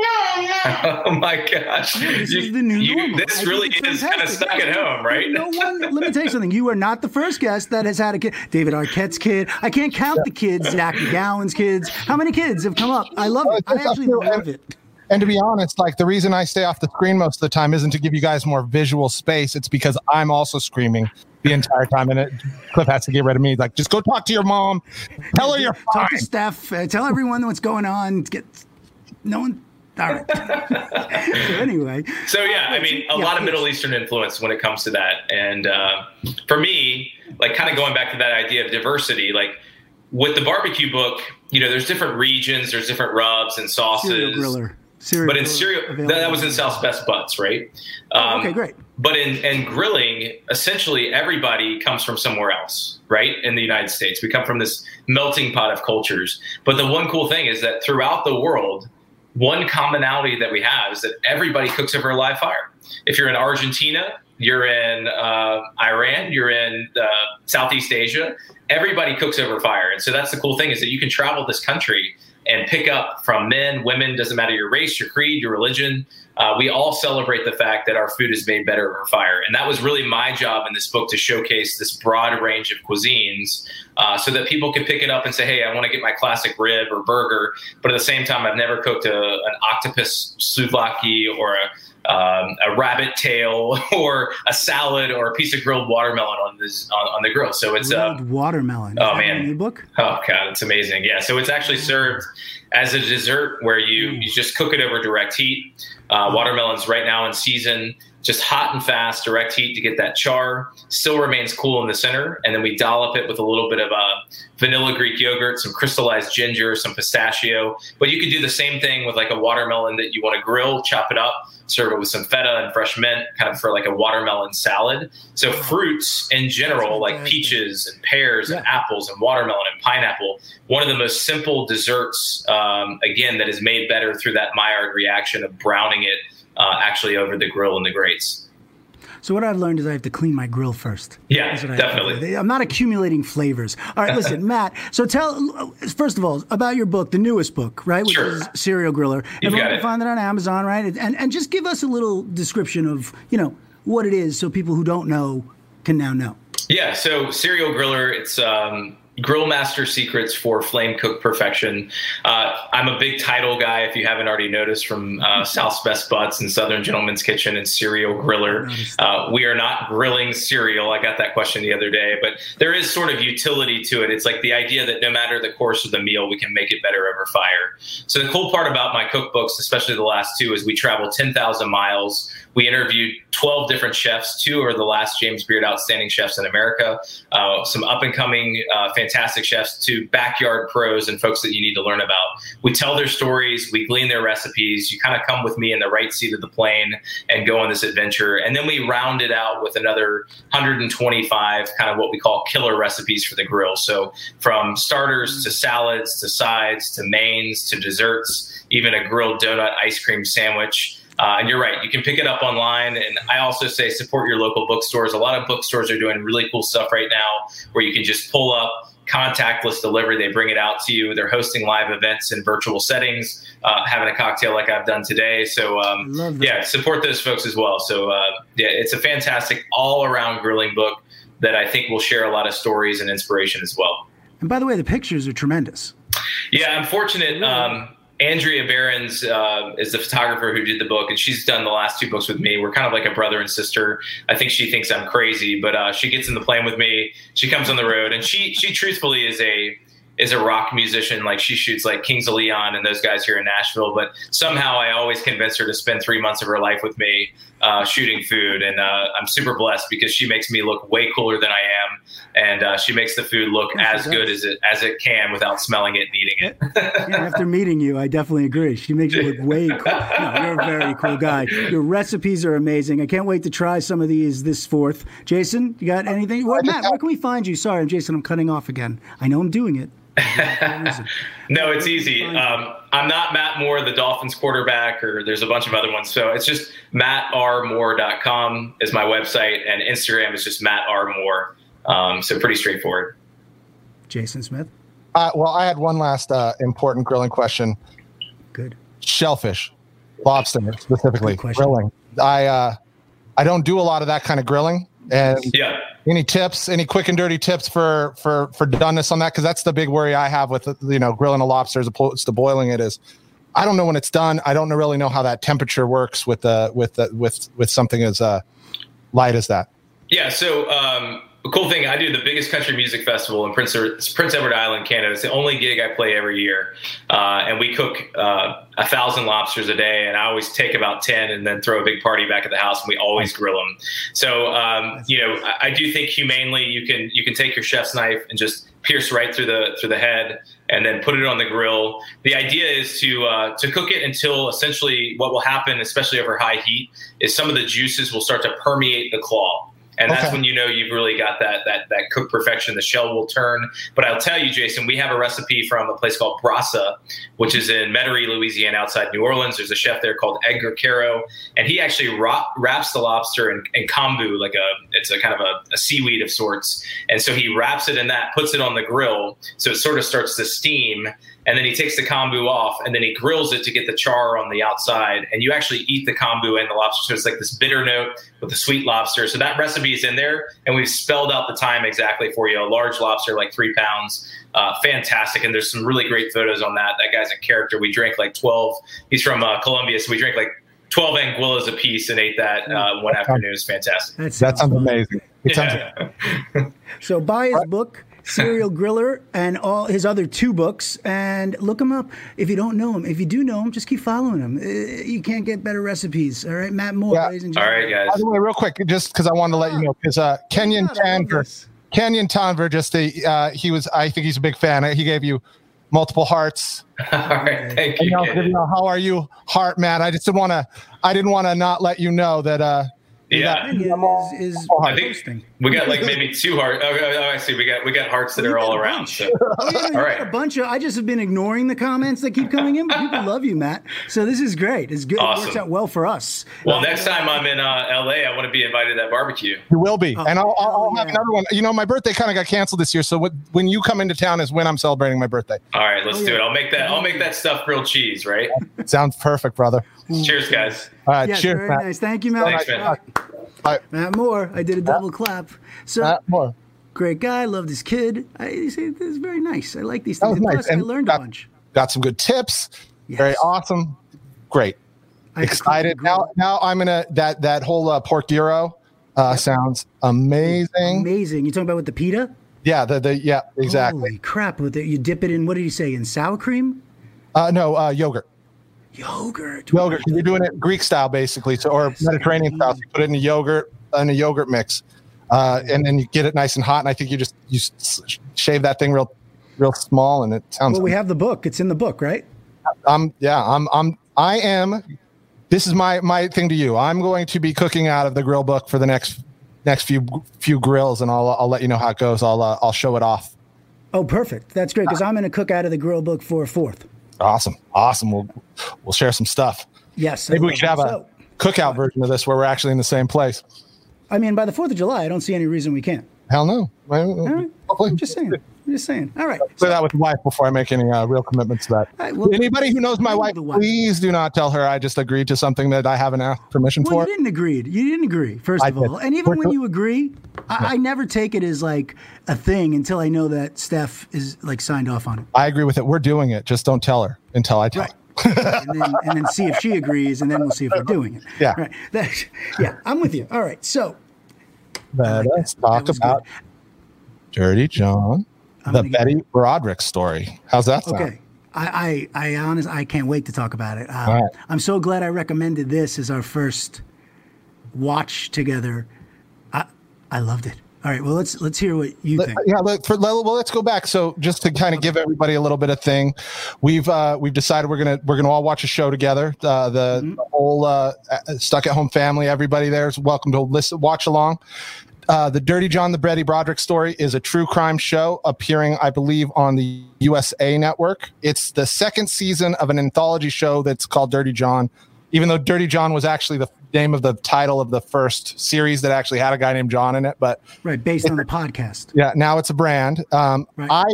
*laughs* Oh my gosh! This You- is the new you- normal. I This think really it's is kind of fantastic. stuck at home, right? No one. Let me tell you something. You are not the first guest that has had a kid. David Arquette's kid. I can't count the kids. Zach McGowan's kids. How many kids have come up? I love it. I actually love it. And to be honest, like the reason I stay off the screen most of the time isn't to give you guys more visual space. It's because I'm also screaming the entire time, and it, Cliff has to get rid of me. Like, just go talk to your mom. Tell her you're fine. Talk to. Steph. Uh, tell everyone what's going on. Get no one. *laughs* So anyway, So yeah, I mean, a Yeah, lot of. Middle Eastern influence when it comes to that. And uh, for me, like kind of going back to that idea of diversity, like with the barbecue book, you know, there's different regions, there's different rubs and sauces. Serial Griller. Cereal But in cereal, that, that was in South's Best Butts, right? Oh, Um, okay, great. But in and grilling, essentially everybody comes from somewhere else, right? In the United States, we come from this melting pot of cultures. But the one cool thing is that throughout the world, one commonality that we have is that everybody cooks over a live fire. If you're in Argentina, you're in uh, Iran, you're in uh, Southeast Asia, everybody cooks over fire. And so that's the cool thing is that you can travel this country and pick up from men, women, doesn't matter your race, your creed, your religion. Uh, we all celebrate the fact that our food is made better over fire. And that was really my job in this book to showcase this broad range of cuisines uh, so that people could pick it up and say, hey, I want to get my classic rib or burger. But at the same time, I've never cooked a, an octopus souvlaki or a um, a rabbit tail *laughs* or a salad or a piece of grilled watermelon on this on, on the grill. So it's uh, watermelon. Is oh, that in man. new book. Oh god, it's amazing. Yeah, so it's actually served as a dessert where you you just cook it over direct heat. Uh, watermelon's right now in season, just hot and fast, direct heat to get that char. Still remains cool in the center, and then we dollop it with a little bit of uh, vanilla Greek yogurt, some crystallized ginger, some pistachio. But you could do the same thing with like a watermelon that you want to grill, chop it up, serve it with some feta and fresh mint, kind of for like a watermelon salad. So fruits in general, like peaches and pears and Yeah. apples and watermelon and pineapple, one of the most simple desserts, um, again, that is made better through that Maillard reaction of browning it uh, actually over the grill and the grates. So what I've learned is I have to clean my grill first. Yeah, That's what I have to definitely. I'm not accumulating flavors. All right, listen, *laughs* Matt. So tell first of all about your book, the newest book, right? Which Sure. is Serial Griller. You've Everyone got can find it on Amazon, right? And and just give us a little description of you know what it is, so people who don't know can now know. Yeah, so Serial Griller, it's um, Grill Master Secrets for Flame Cook Perfection. Uh, I'm a big title guy, if you haven't already noticed, from uh, *laughs* South's Best Butts and Southern Gentleman's Kitchen and Serial Griller. Uh, we are not grilling cereal. I got that question the other day, but there is sort of utility to it. It's like the idea that no matter the course of the meal, we can make it better over fire. So the cool part about my cookbooks, especially the last two, is we travel 10,000 miles. We interviewed 12 different chefs. Two are the last James Beard Outstanding Chefs in America. Uh, some up and coming, uh, fantastic chefs to backyard pros and folks that you need to learn about. We tell their stories, we glean their recipes. You kind of come with me in the right seat of the plane and go on this adventure. And then we round it out with another 125 kind of what we call killer recipes for the grill. So from starters to salads to sides to mains to desserts, even a grilled donut ice cream sandwich. Uh, and you're right, you can pick it up online. And I also say support your local bookstores. A lot of bookstores are doing really cool stuff right now where you can just pull up contactless delivery. They bring it out to you. They're hosting live events in virtual settings, uh, having a cocktail like I've done today. So, um, yeah, support those folks as well. So, uh, yeah, it's a fantastic all around grilling book that I think will share a lot of stories and inspiration as well. And by the way, the pictures are tremendous. Yeah, I'm fortunate. Um, Andrea Behrends uh, is the photographer who did the book, and she's done the last two books with me. We're kind of like a brother and sister. I think she thinks I'm crazy, but uh, she gets in the plane with me. She comes on the road, and she she truthfully is a is a rock musician. Like she shoots like Kings of Leon and those guys here in Nashville. But somehow I always convince her to spend three months of her life with me uh, shooting food, and uh, I'm super blessed because she makes me look way cooler than I am, and uh, she makes the food look Yes, as good as it as it can without smelling it and eating it. Yeah, after meeting you, I definitely agree. She makes you look way cool. No, you're a very cool guy. Your recipes are amazing. I can't wait to try some of these this fourth. Jason, you got anything? What, Matt, where can we find you? Sorry, I'm Jason, I'm cutting off again. I know I'm doing it. No, it's easy. Um, I'm not Matt Moore, the Dolphins quarterback, or there's a bunch of other ones. So it's just mattrmoore.com is my website, and Instagram is just Matt R. Moore. Um, so pretty straightforward. Jason Smith. Uh, well, I had one last uh, important grilling question. Good. Shellfish. lobster specifically grilling. I uh, I don't do a lot of that kind of grilling. And Yeah. Any tips, any quick and dirty tips for for for doneness on that? Because that's the big worry I have with you know grilling a lobster as opposed to boiling it is. I don't know when it's done. I don't really know how that temperature works with the with the with with something as uh, light as that. Yeah. So, um, cool thing, I do the biggest country music festival in Prince, Prince Edward Island, Canada. It's the only gig I play every year. Uh, and we cook uh, a thousand lobsters a day. And I always take about 10 and then throw a big party back at the house and we always grill them. So, um, you know, I, I do think humanely you can, you can take your chef's knife and just pierce right through the, through the head and then put it on the grill. The idea is to, uh, to cook it until essentially what will happen, especially over high heat, is some of the juices will start to permeate the claw and that's Okay. when you know you've really got that that that cooked perfection. The shell will turn. But I'll tell you, Jason, we have a recipe from a place called Brasa, which is in Metairie, Louisiana, outside New Orleans. There's a chef there called Edgar Caro, and he actually wrap, wraps the lobster in, in kombu, like a it's a kind of a, a seaweed of sorts. And so he wraps it in that, puts it on the grill, so it sort of starts to steam. And then he takes the kombu off, and then he grills it to get the char on the outside. And you actually eat the kombu and the lobster, so it's like this bitter note with the sweet lobster. So that recipe is in there, and we've spelled out the time exactly for you. A large lobster, like three pounds, uh, fantastic. And there's some really great photos on that. That guy's a character. We drank like 12. He's from uh, Colombia, so we drank like 12 Aguilas a piece and ate that uh, one afternoon. It was fantastic. That That sounds, sounds amazing. It sounds Yeah. *laughs* So buy his book, Serial Griller, and all his other two books, and look him up. If you don't know him, if you do know him, just keep following him. Uh, You can't get better recipes. All right, Matt Moore, Yeah. ladies and All gentlemen. right, By guys. the way, real quick, just because I wanted to let you know, because uh, Kenyon God, I Tanver. Kenyon Tanver, just the uh, he was, I think he's a big fan. He gave you multiple hearts. *laughs* All right, thank And you. I'll Ken. give you a how are you heart, Matt? I just didn't want to, I didn't want to not let you know that. uh Yeah. Yeah, is, is I think posting. we got like *laughs* maybe two hearts. Oh, oh, oh, I see. We got we got hearts that You are all around. bunch. So. Oh, yeah, you All got a bunch of. I just have been ignoring the comments that keep coming in, but people love you, Matt. So this is great. It's good. It works out well for us. Well, next time I'm in uh, LA, I want to be invited to that barbecue. You will be, and I'll, I'll, I'll have yeah. another one. You know, my birthday kind of got canceled this year, so what, when you come into town is when I'm celebrating my birthday. All right, let's Oh, do yeah. it. I'll make that. I'll make that stuffed grilled cheese. Right. Sounds perfect, brother. Cheers, guys. All right, Yeah, cheers, very Matt. nice. Thank you, Matt. Thanks, man. All right. Bye. Matt Moore. I did a double clap. So Matt Moore. great guy. Loved his kid. I he this is very nice. I like these That things. was nice. Plus, I And learned a bunch. Got some good tips. Very awesome. Great. I Excited. Now, now I'm gonna that that whole uh, pork gyro uh, sounds amazing. Amazing. You talking about with the pita? Yeah, the the yeah exactly. Holy crap! With it, you dip it in. What did you say? In sour cream, Uh, no, uh, yogurt. Yogurt. Yogurt. You're doing it Greek style basically, so or Mediterranean style. So you put it in a yogurt in a yogurt mix, uh, and then you get it nice and hot. And I think you just you shave that thing real real small, and it sounds. Well, we have the book. It's in the book, right? I'm yeah. I'm I'm I am. This is my my thing to you. I'm going to be cooking out of the grill book for the next next few few grills, and I'll I'll let you know how it goes. I'll uh, I'll show it off. Oh, perfect. That's great because I'm going to cook out of the grill book for a fourth. Awesome, awesome. We'll we'll share some stuff. Yes. Maybe we could have it. a cookout version of this where we're actually in the same place. I mean, by the Fourth of July, I don't see any reason we can't. Hell no. Right. Hopefully. I'm just saying. I'm just saying. All right. Clear that with the wife before I make any uh, real commitments to that. Right, well- Anybody who knows my wife, wife. please do not tell her I just agreed to something that I haven't asked permission Well, for. you didn't agree. You didn't agree, first I of did. all. And even We're when you agree, I, I never take it as like a thing until I know that Steph is like signed off on it. I agree with it. We're doing it. Just don't tell her until I tell Right. her. and then and then see if she agrees, and then we'll see if we're doing it. Yeah. Right. That, yeah, I'm with you. All right. So let us that. talk about Dirty John, I'm the gonna get- Betty Broderick story. How's that sound? Okay. I, I, I honest, I can't wait to talk about it. All right. I'm so glad I recommended this as our first watch together. I, I loved it. All right. Well, let's let's hear what you Let- think. yeah, let, for, well, let's go back. So, just to kind of give everybody a little bit of thing, we've uh, we've decided we're gonna we're gonna all watch a show together. Uh, the, Mm-hmm. the whole uh, uh, stuck at home family, everybody there is welcome to listen, watch along. Uh, the Dirty John, the Betty Broderick story is a true crime show appearing, I believe, on the USA Network. It's the second season of an anthology show that's called Dirty John. Even though Dirty John was actually the name of the title of the first series that actually had a guy named John in it, but Right. Based on the *laughs* podcast. yeah, now it's a brand. Um, Right. I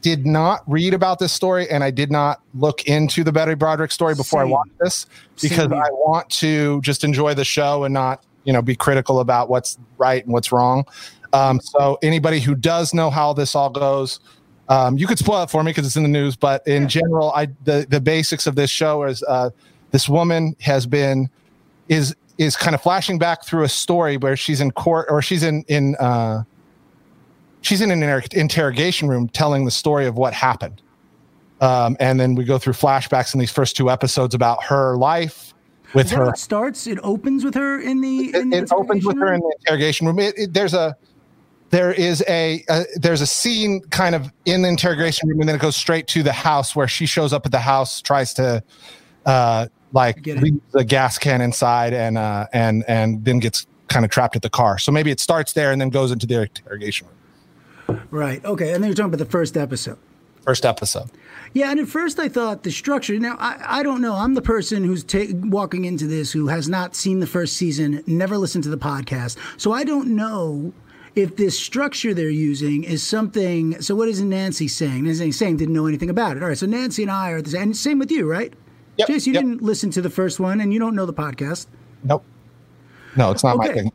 did not read about this story and I did not look into the Betty Broderick story before Same. I watched this because Same. I want to just enjoy the show and not, you know, be critical about what's right and what's wrong. Um, so anybody who does know how this all goes, um, you could spoil it for me because it's in the news. But in general, I the the basics of this show is uh, this woman has been is is kind of flashing back through a story where she's in court or she's in in uh, she's in an inter- interrogation room telling the story of what happened. Um, and then we go through flashbacks in these first two episodes about her life with her it starts? It opens with her in the. it, in the opens with interrogation her room? in the interrogation room. It, it- there's a there is a, a there's a scene kind of in the interrogation room, and then it goes straight to the house where she shows up at the house, tries to uh, like leave the gas can inside, and uh, and and then gets kind of trapped at the car. So maybe it starts there and then goes into the interrogation room. Right. Okay. And then you're talking about the first episode. First episode. Yeah, and at first I thought the structure. Now I, I don't know. I'm the person who's ta- walking into this who has not seen the first season, never listened to the podcast, so I don't know if this structure they're using is something. So what is Nancy saying? Nancy saying didn't know anything about it. All right. So Nancy and I are the same. And same with you, right? Yep, Jace, you yep. didn't listen to the first one, and you don't know the podcast. Nope. No, it's not my thing.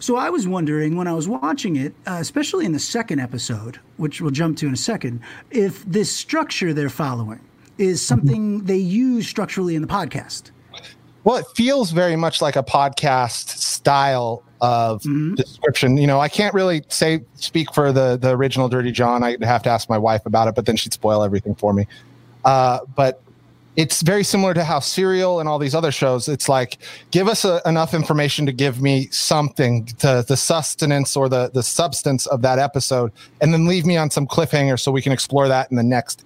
So I was wondering when I was watching it, uh, especially in the second episode, which we'll jump to in a second, if this structure they're following is something they use structurally in the podcast. Well, it feels very much like a podcast style of description. You know, I can't really say speak for the the original Dirty John. I'd have to ask my wife about it, but then she'd spoil everything for me. Uh, but it's very similar to how Serial and all these other shows. It's like give us a, enough information to give me something to the sustenance or the the substance of that episode, and then leave me on some cliffhanger so we can explore that in the next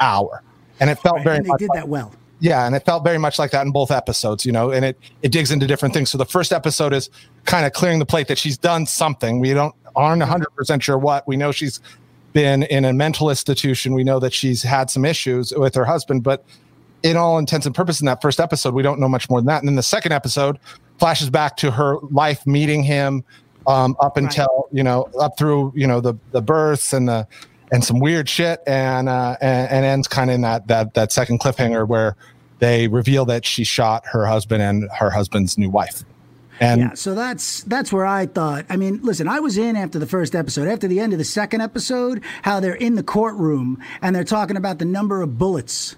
hour. And it felt very and they much did like that well. yeah, and it felt very much like that in both episodes, you know, and it it digs into different things. So the first episode is kind of clearing the plate that she's done something. We don't aren't 100% sure what. We know she's been in a mental institution. We know that she's had some issues with her husband, but in all intents and purposes in that first episode, we don't know much more than that. And then the second episode flashes back to her life meeting him um, up until, you know, up through, you know, the the births and the and some weird shit and uh and, and ends kind of in that that that second cliffhanger where they reveal that she shot her husband and her husband's new wife. And Yeah, so that's that's where I thought. I mean, listen, I was in after the first episode. After the end of the second episode, how they're in the courtroom and they're talking about the number of bullets.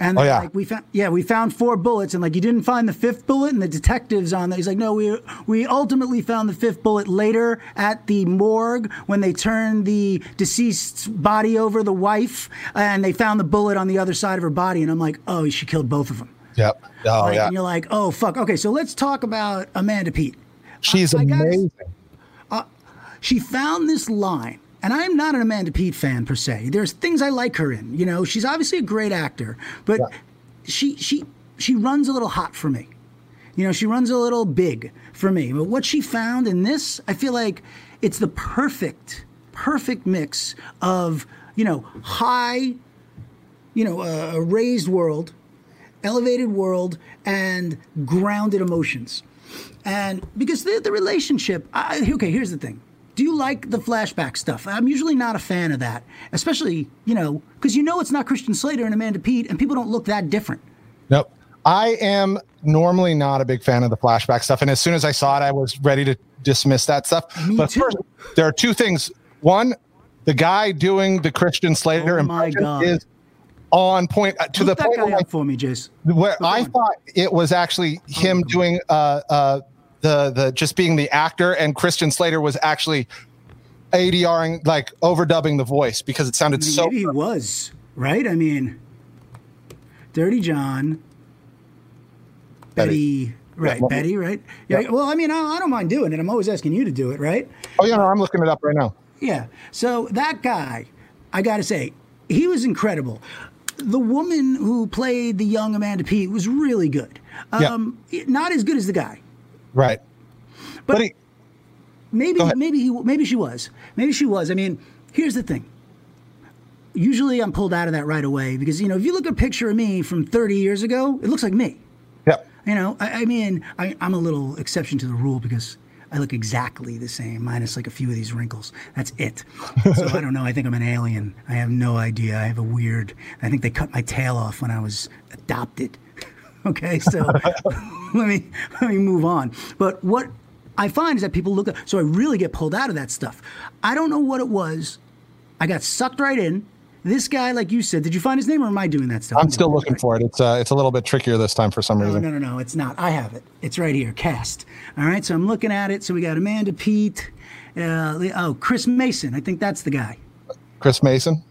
And Oh, yeah. like we found yeah, we found four bullets and like you didn't find the fifth bullet and the detectives on that. He's like, "No, we we ultimately found the fifth bullet later at the morgue when they turned the deceased's body over the wife and they found the bullet on the other side of her body." And I'm like, "Oh, she killed both of them." yep. Oh Like, yeah. And you're like, "Oh, fuck. Okay, so let's talk about Amanda Peet." She's gotta- amazing. she found this line and i'm not an amanda peet fan per se. There's things i like her in you know? She's obviously a great actor but she she she runs a little hot for me. You know she runs a little big for me. But what she found in this i feel like it's the perfect perfect mix of you know high you know a, a raised world elevated world and grounded emotions. And because the, the relationship I, okay here's the thing do you like the flashback stuff i'm usually not a fan of that especially you know because you know it's not christian slater and amanda peet and people don't look that different Nope. I am normally not a big fan of the flashback stuff. And as soon as I saw it, I was ready to dismiss that stuff. Me but too. first, there are two things. One, the guy doing the Christian Slater Oh my impression God. is on point uh, to Look the point where, for me jace where I on. thought it was actually him doing uh, uh, the the just being the actor, and Christian Slater was actually ADRing like overdubbing the voice because it sounded so. maybe he was right i mean dirty john betty, Betty. right well- betty right yeah, Yeah. well i mean I, I don't mind doing it i'm always asking you to do it right Oh yeah, no, I'm looking it up right now. Yeah. So that guy, I got to say, he was incredible. The woman who played the young Amanda Peet was really good. Yeah. Um, Not as good as the guy. Right. But, But he, maybe, maybe he, maybe she was. Maybe she was. I mean, here's the thing. Usually, I'm pulled out of that right away because you know if you look at a picture of me from 30 years ago, it looks like me. yeah. You know, I, I mean, I, I'm a little exception to the rule because I look exactly the same, minus like a few of these wrinkles. That's it. So I don't know. I think I'm an alien. I have no idea. I have a weird. I think they cut my tail off when I was adopted. *laughs* okay, so *laughs* *laughs* let me let me move on. But what I find is that people look at. So I really get pulled out of that stuff. I don't know what it was. I got sucked right in. This guy, like you said, did you find his name or am I doing that stuff? I'm still looking for it. It's uh, it's a little bit trickier this time for some No, reason. no, no, no, it's not. I have it. It's right here, cast. All right, so I'm looking at it. So we got Amanda Peet. Uh, oh, Chris Mason. I think that's the guy. Chris Mason.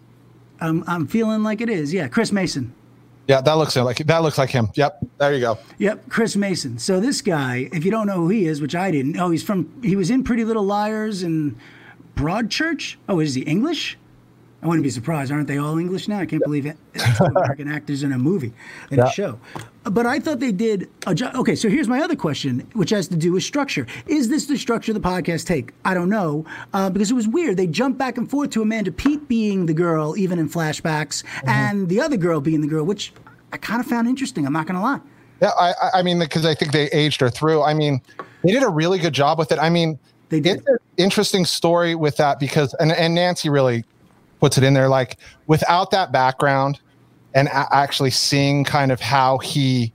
I'm, I'm feeling like it is. Yeah, Chris Mason. Yeah, that looks like that looks like him. Yep, there you go. Yep, Chris Mason. So this guy, if you don't know who he is, which I didn't, oh, he's from, he was in Pretty Little Liars and Broadchurch. Oh, is he English? I wouldn't be surprised. Aren't they all English now? I can't believe it. *laughs* American actors in a movie, in Yeah. a show. But I thought they did a job. Okay, so here's my other question, which has to do with structure. Is this the structure the podcast take? I don't know, uh, because it was weird. They jumped back and forth to Amanda Peet being the girl, even in flashbacks, and the other girl being the girl, which I kind of found interesting. I'm not going to lie. Yeah, I, I- I mean, because I think they aged her through. I mean, they did a really good job with it. I mean, They did. It's an interesting story with that because, and, and Nancy really puts it in there. Like, without that background and a- actually seeing kind of how he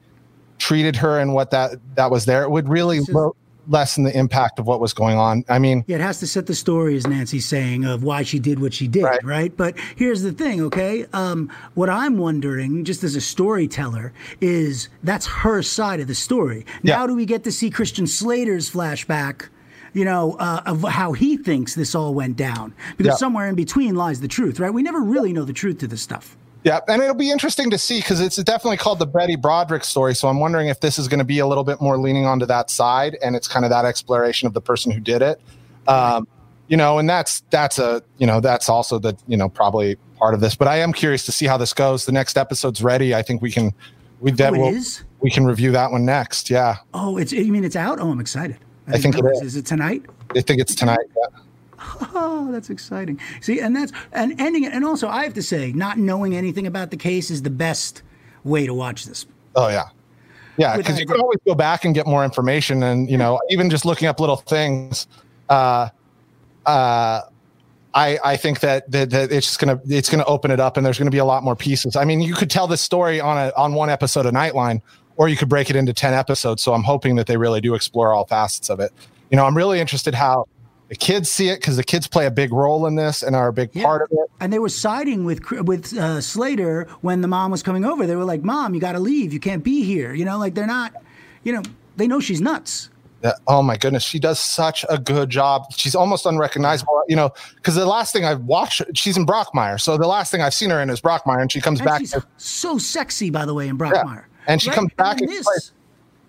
treated her and what that that was there, it would really lo- lessen the impact of what was going on. I mean, Yeah, it has to set the story, as Nancy's saying, of why she did what she did, right? Right. But here's the thing, okay? Um, what I'm wondering, just as a storyteller, is that's her side of the story. Now, Yeah. do we get to see Christian Slater's flashback? You know, uh, of how he thinks this all went down. Because Yeah. somewhere in between lies the truth, right? We never really know the truth to this stuff. Yeah, and it'll be interesting to see because it's definitely called the Betty Broderick story. So I'm wondering if this is going to be a little bit more leaning onto that side, and it's kind of that exploration of the person who did it. Um, you know, and that's that's a you know that's also the you know probably part of this. But I am curious to see how this goes. The next episode's ready. I think we can we that Oh, will we can review that one next. Yeah, Oh, it's, you mean it's out? Oh, I'm excited. I think it know. is. Is it tonight? I think it's tonight. Yeah. Oh, that's exciting. See, and that's and ending it. And also, I have to say, not knowing anything about the case is the best way to watch this. Oh yeah, yeah. Because you can always go back and get more information, and you know, even just looking up little things. Uh, uh, I I think that, that that it's just gonna it's gonna open it up, and there's gonna be a lot more pieces. I mean, you could tell this story on a on one episode of Nightline, or you could break it into ten episodes. So I'm hoping that they really do explore all facets of it. You know, I'm really interested how the kids see it because the kids play a big role in this and are a big part of it. And they were siding with with uh, Slater when the mom was coming over. They were like, "Mom, you got to leave. You can't be here." You know, like they're not. You know, they know she's nuts. Yeah. Oh my goodness, she does such a good job. She's almost unrecognizable, you know, because the last thing I've watched, she's in Brockmire. So the last thing I've seen her in is Brockmire, and she comes And back. she's so sexy, by the way, in Brockmire. And she comes back and she plays-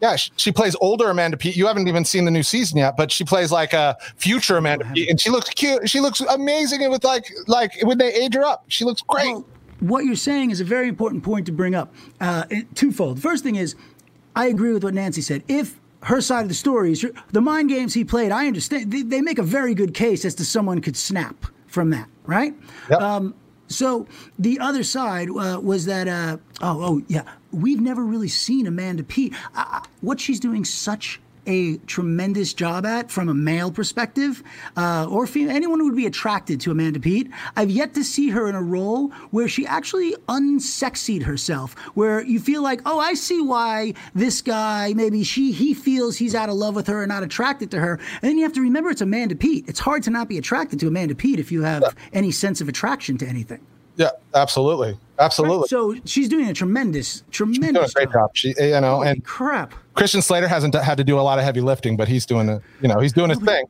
yeah, she, she plays older Amanda Peet. You haven't even seen the new season yet, but she plays like a future Amanda Peet, and she looks cute. She looks amazing, and with like like when they age her up, she looks great. Well, what you're saying is a very important point to bring up. Uh, twofold. First thing is, I agree with what Nancy said. If her side of the story is the mind games he played, I understand. They, they make a very good case as to someone could snap from that, right? Yep. Um, so the other side uh, was that, uh, oh, oh, yeah, we've never really seen Amanda Peet. Uh, what she's doing such a tremendous job at from a male perspective, uh, or female, anyone who would be attracted to Amanda Peet. I've yet to see her in a role where she actually unsexied herself, where you feel like, oh, I see why this guy, maybe she, he feels he's out of love with her and not attracted to her. And then you have to remember it's Amanda Peet. It's hard to not be attracted to Amanda Peet if you have any sense of attraction to anything. yeah, absolutely, absolutely. So she's doing a tremendous, She's doing a tremendous great job. She, you know, Holy and crap. Christian Slater hasn't had to do a lot of heavy lifting, but he's doing a, you know, he's doing his thing.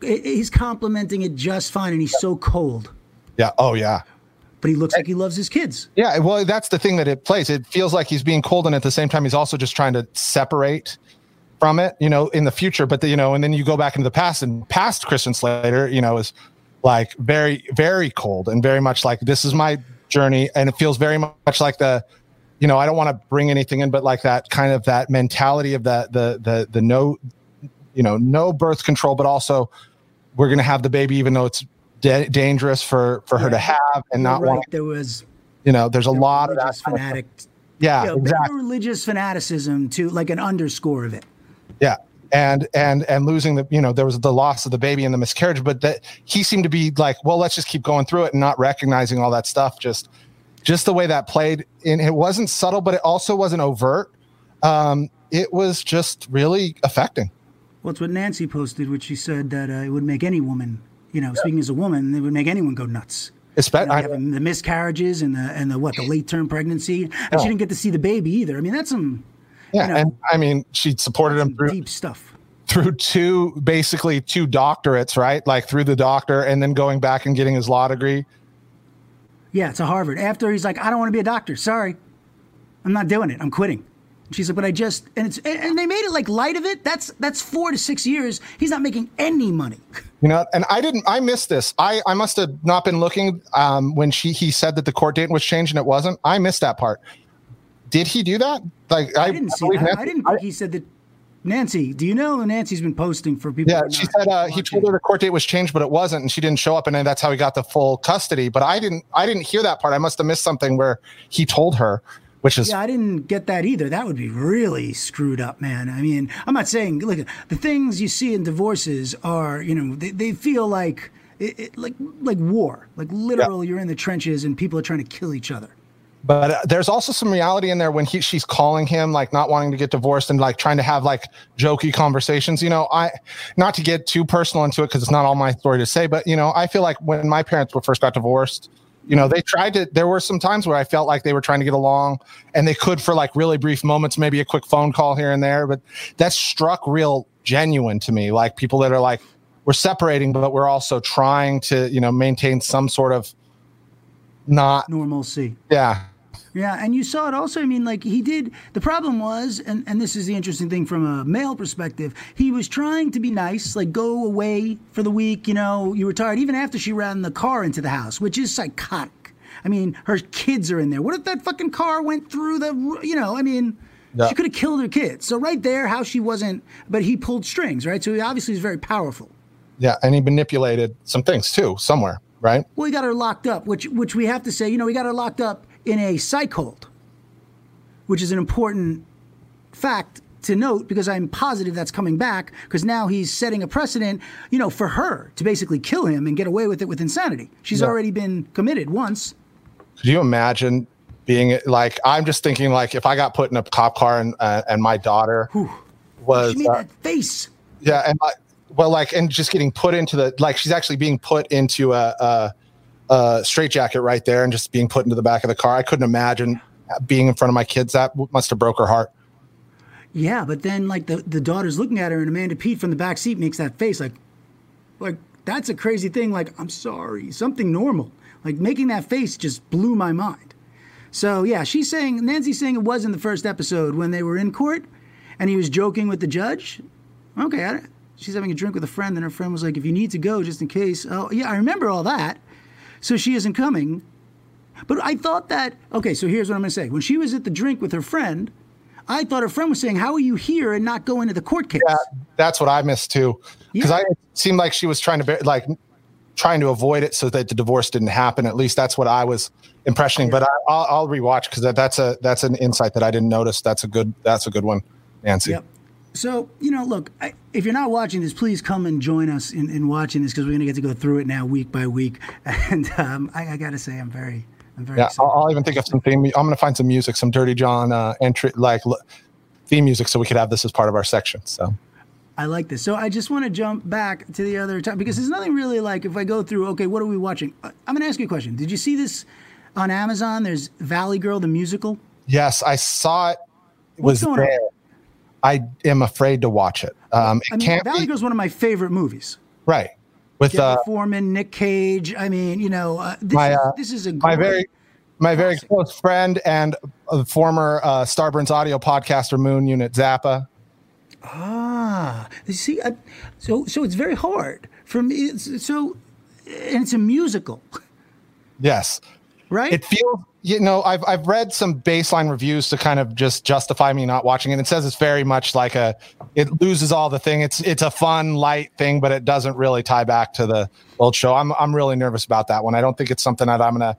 He's complimenting it just fine, and he's so cold. Yeah. Oh yeah. But he looks like he loves his kids. Yeah, well, that's the thing that it plays. It feels like he's being cold, and at the same time, he's also just trying to separate from it, you know, in the future. But the, you know, and then you go back into the past, and past Christian Slater, you know, is like very, very cold and very much like this is my journey, and it feels very much like the, you know, I don't want to bring anything in, but like that kind of that mentality of the the the the no, you know, no birth control, but also we're gonna have the baby even though it's da- dangerous for for her to have and not right. want. There was You know, there's a lot of that. fanatic. Yeah, you know, exactly. religious fanaticism to like an underscore of it. Yeah, and and and losing the you know there was the loss of the baby and the miscarriage but that he seemed to be like well let's just keep going through it and not recognizing all that stuff just just the way that played and it wasn't subtle but it also wasn't overt um it was just really affecting Well, it's what Nancy posted, which she said that uh, it would make any woman, you know, speaking as a woman, it would make anyone go nuts. You know, I- the miscarriages and the and the what the late term pregnancy, and Oh. she didn't get to see the baby either. I mean, that's some yeah know, and i mean she supported him through deep stuff. through two basically two doctorates right like through the doctor and then going back and getting his law degree Yeah, to Harvard. After he's like, I don't want to be a doctor. Sorry, I'm not doing it. I'm quitting. And She's like, but I just and it's and and they made it like light of it. That's that's four to six years. He's not making any money. *laughs* You know, and I didn't. I missed this. I I must have not been looking um, when she he said that the court date was changed and it wasn't. I missed that part. Did he do that? Like I, I didn't see that. Nancy- I didn't think he said that. Nancy, do you know Nancy's been posting for people? yeah, she said uh, he told her the court date was changed, but it wasn't, and she didn't show up, and then that's how he got the full custody. But I didn't. I didn't hear that part. I must have missed something where he told her, which is Yeah, I didn't get that either. That would be really screwed up, man. I mean, I'm not saying look the things you see in divorces are, you know, they, they feel like it, it, like like war, like literal. You're in the trenches and people are trying to kill each other. But uh, there's also some reality in there when he she's calling him like not wanting to get divorced and like trying to have like jokey conversations. You know, I not to get too personal into it because it's not all my story to say, but you know, I feel like when my parents were first got divorced, you know, they tried to. There were some times where I felt like they were trying to get along, and they could for like really brief moments, maybe a quick phone call here and there. But that struck real genuine to me, like people that are like we're separating, but we're also trying to you know maintain some sort of not Normalcy. yeah Yeah, and you saw it also. I mean, like he did. The problem was, and and this is the interesting thing from a male perspective. He was trying to be nice, like go away for the week. You know, you were tired, even after she ran the car into the house, which is psychotic. I mean, her kids are in there. What if that fucking car went through the? You know, I mean. Yeah. She could have killed her kids. So right there, how she wasn't, but he pulled strings, right? So he obviously is very powerful. Yeah, and he manipulated some things too, somewhere, right? Well, he got her locked up, which which we have to say, you know, he got her locked up in a psych hold, which is an important fact to note because I'm positive that's coming back because now he's setting a precedent, you know, for her to basically kill him and get away with it with insanity. She's Yeah. already been committed once. Could you imagine being like? I'm just thinking like if I got put in a cop car and uh, and my daughter was She made uh, that face. yeah, and I, well, like and just getting put into the like she's actually being put into a, a a straitjacket right there and just being put into the back of the car. I couldn't imagine being in front of my kids. That must have broke her heart. Yeah, but then like the, the daughter's looking at her and Amanda Peet from the back seat makes that face like like that's a crazy thing like I'm sorry, something normal. Like making that face just blew my mind. So yeah, she's saying Nancy's saying it was in the first episode when they were in court and he was joking with the judge. Okay, I, she's having a drink with a friend and her friend was like if you need to go just in case. Oh, yeah, I remember all that. So she isn't coming. But I thought that okay, so here's what I'm going to say. When she was at the drink with her friend, I thought her friend was saying, "How are you here and not going to the court case?" Yeah, that's what I missed too. Because Yeah. I seemed like she was trying to like trying to avoid it so that the divorce didn't happen. At least that's what I was impressioning. But I, I'll, I'll rewatch because that, that's a that's an insight that I didn't notice. That's a good that's a good one, Nancy. Yep. So, you know, look, I, if you're not watching this, please come and join us in, in watching this because we're going to get to go through it now week by week. *laughs* And um, I, I got to say, I'm very, I'm very Yeah, excited. I'll, I'll even think of some theme. I'm going to find some music, some Dirty John uh, entry like l- theme music, so we could have this as part of our section. So I like this. So I just want to jump back to the other time because there's nothing really like if I go through, okay, what are we watching? I'm going to ask you a question. Did you see this on Amazon? There's Valley Girl, the musical. yes, I saw it. Was going on? I am afraid to watch it. Um, it I mean, can't Valley be Girl's one of my favorite movies. right with Deborah uh, Foreman, Nick Cage. I mean, you know, uh, this, My, is, uh, this is a my very my very Classic. close friend and uh, former uh, Starburns audio podcaster Moon Unit Zappa. Ah, you see, I, so so it's very hard for me. It's, so, and it's a musical, Yes, right? it feels. You know, I've I've read some baseline reviews to kind of just justify me not watching it. It says it's very much like a. It loses all the thing. It's it's a fun light thing, but it doesn't really tie back to the old show. I'm I'm really nervous about that one. I don't think it's something that I'm gonna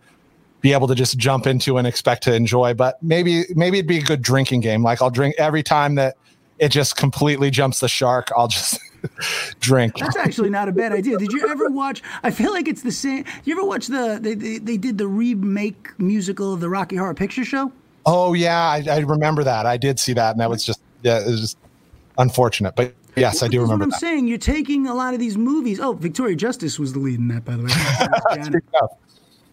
be able to just jump into and expect to enjoy. But maybe maybe it'd be a good drinking game. Like I'll drink every time that it just completely jumps the shark, I'll just *laughs* drink. That's actually not a bad idea. Did you ever watch? I feel like it's the same. You ever watch the? They, they, they did the remake musical of the Rocky Horror Picture Show. Oh yeah, I, I remember that. I did see that, and that was just yeah, it was just unfortunate. But yes, I do That's remember what I'm that. saying. You're taking a lot of these movies. Oh, Victoria Justice was the lead in that, by the way. *laughs*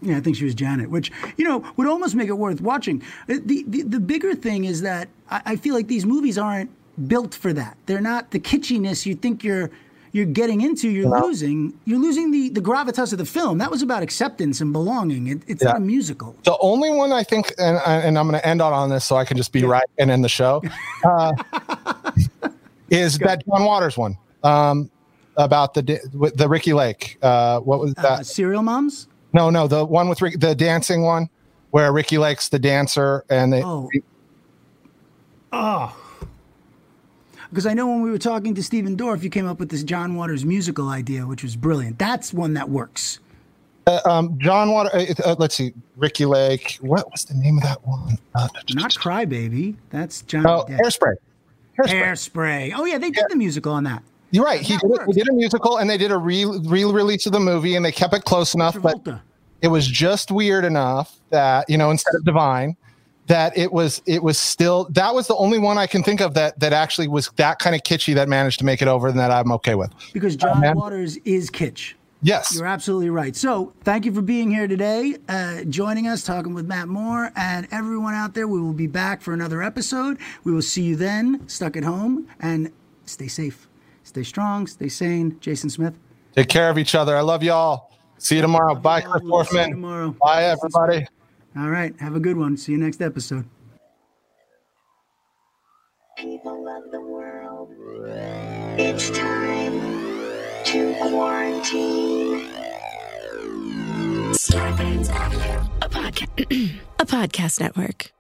Yeah, I think she was Janet, which you know would almost make it worth watching. Uh, The the, the bigger thing is that I, I feel like these movies aren't built for that. They're not the kitschiness you think you're you're getting into. You're losing. You're losing the the gravitas of the film. That was about acceptance and belonging. It, it's not a musical. The only one I think, and, and I'm going to end on, on this so I can just be right and end the show, *laughs* uh, is that John Waters one um, about the the Ricki Lake. Uh, what was Uh, that? Serial moms. no, no, the one with Rick, the dancing one, where Ricki Lake's the dancer, and they. Oh. Because I know when we were talking to Stephen Dorff, you came up with this John Waters musical idea, which was brilliant. That's one that works. um, John Water. Uh, uh, let's see, Ricki Lake. What was the name of that one? Uh, Not Crybaby. That's John. oh. Hairspray. Hairspray. Hairspray. Oh yeah, they did the musical on that. You're right. He did, it- did a musical and they did a re release of the movie and they kept it close enough, but it was just weird enough that you know instead of divine that it was it was still that was the only one I can think of that that actually was that kind of kitschy that managed to make it over and that I'm okay with. Because John man. Waters is kitsch. Yes. You're absolutely right. So, thank you for being here today, uh, joining us, talking with Matt Moore, and everyone out there. We will be back for another episode. We will see you then, stuck at home, and stay safe, stay strong, stay sane. Jason Smith. Take care of each other. I love y'all. See you tomorrow. Bye, y'all. Cliff We'll see you Dorfman. tomorrow. Bye, everybody. All right. Have a good one. See you next episode. People of the world, it's time to quarantine. A, podca- *clears throat* a podcast network.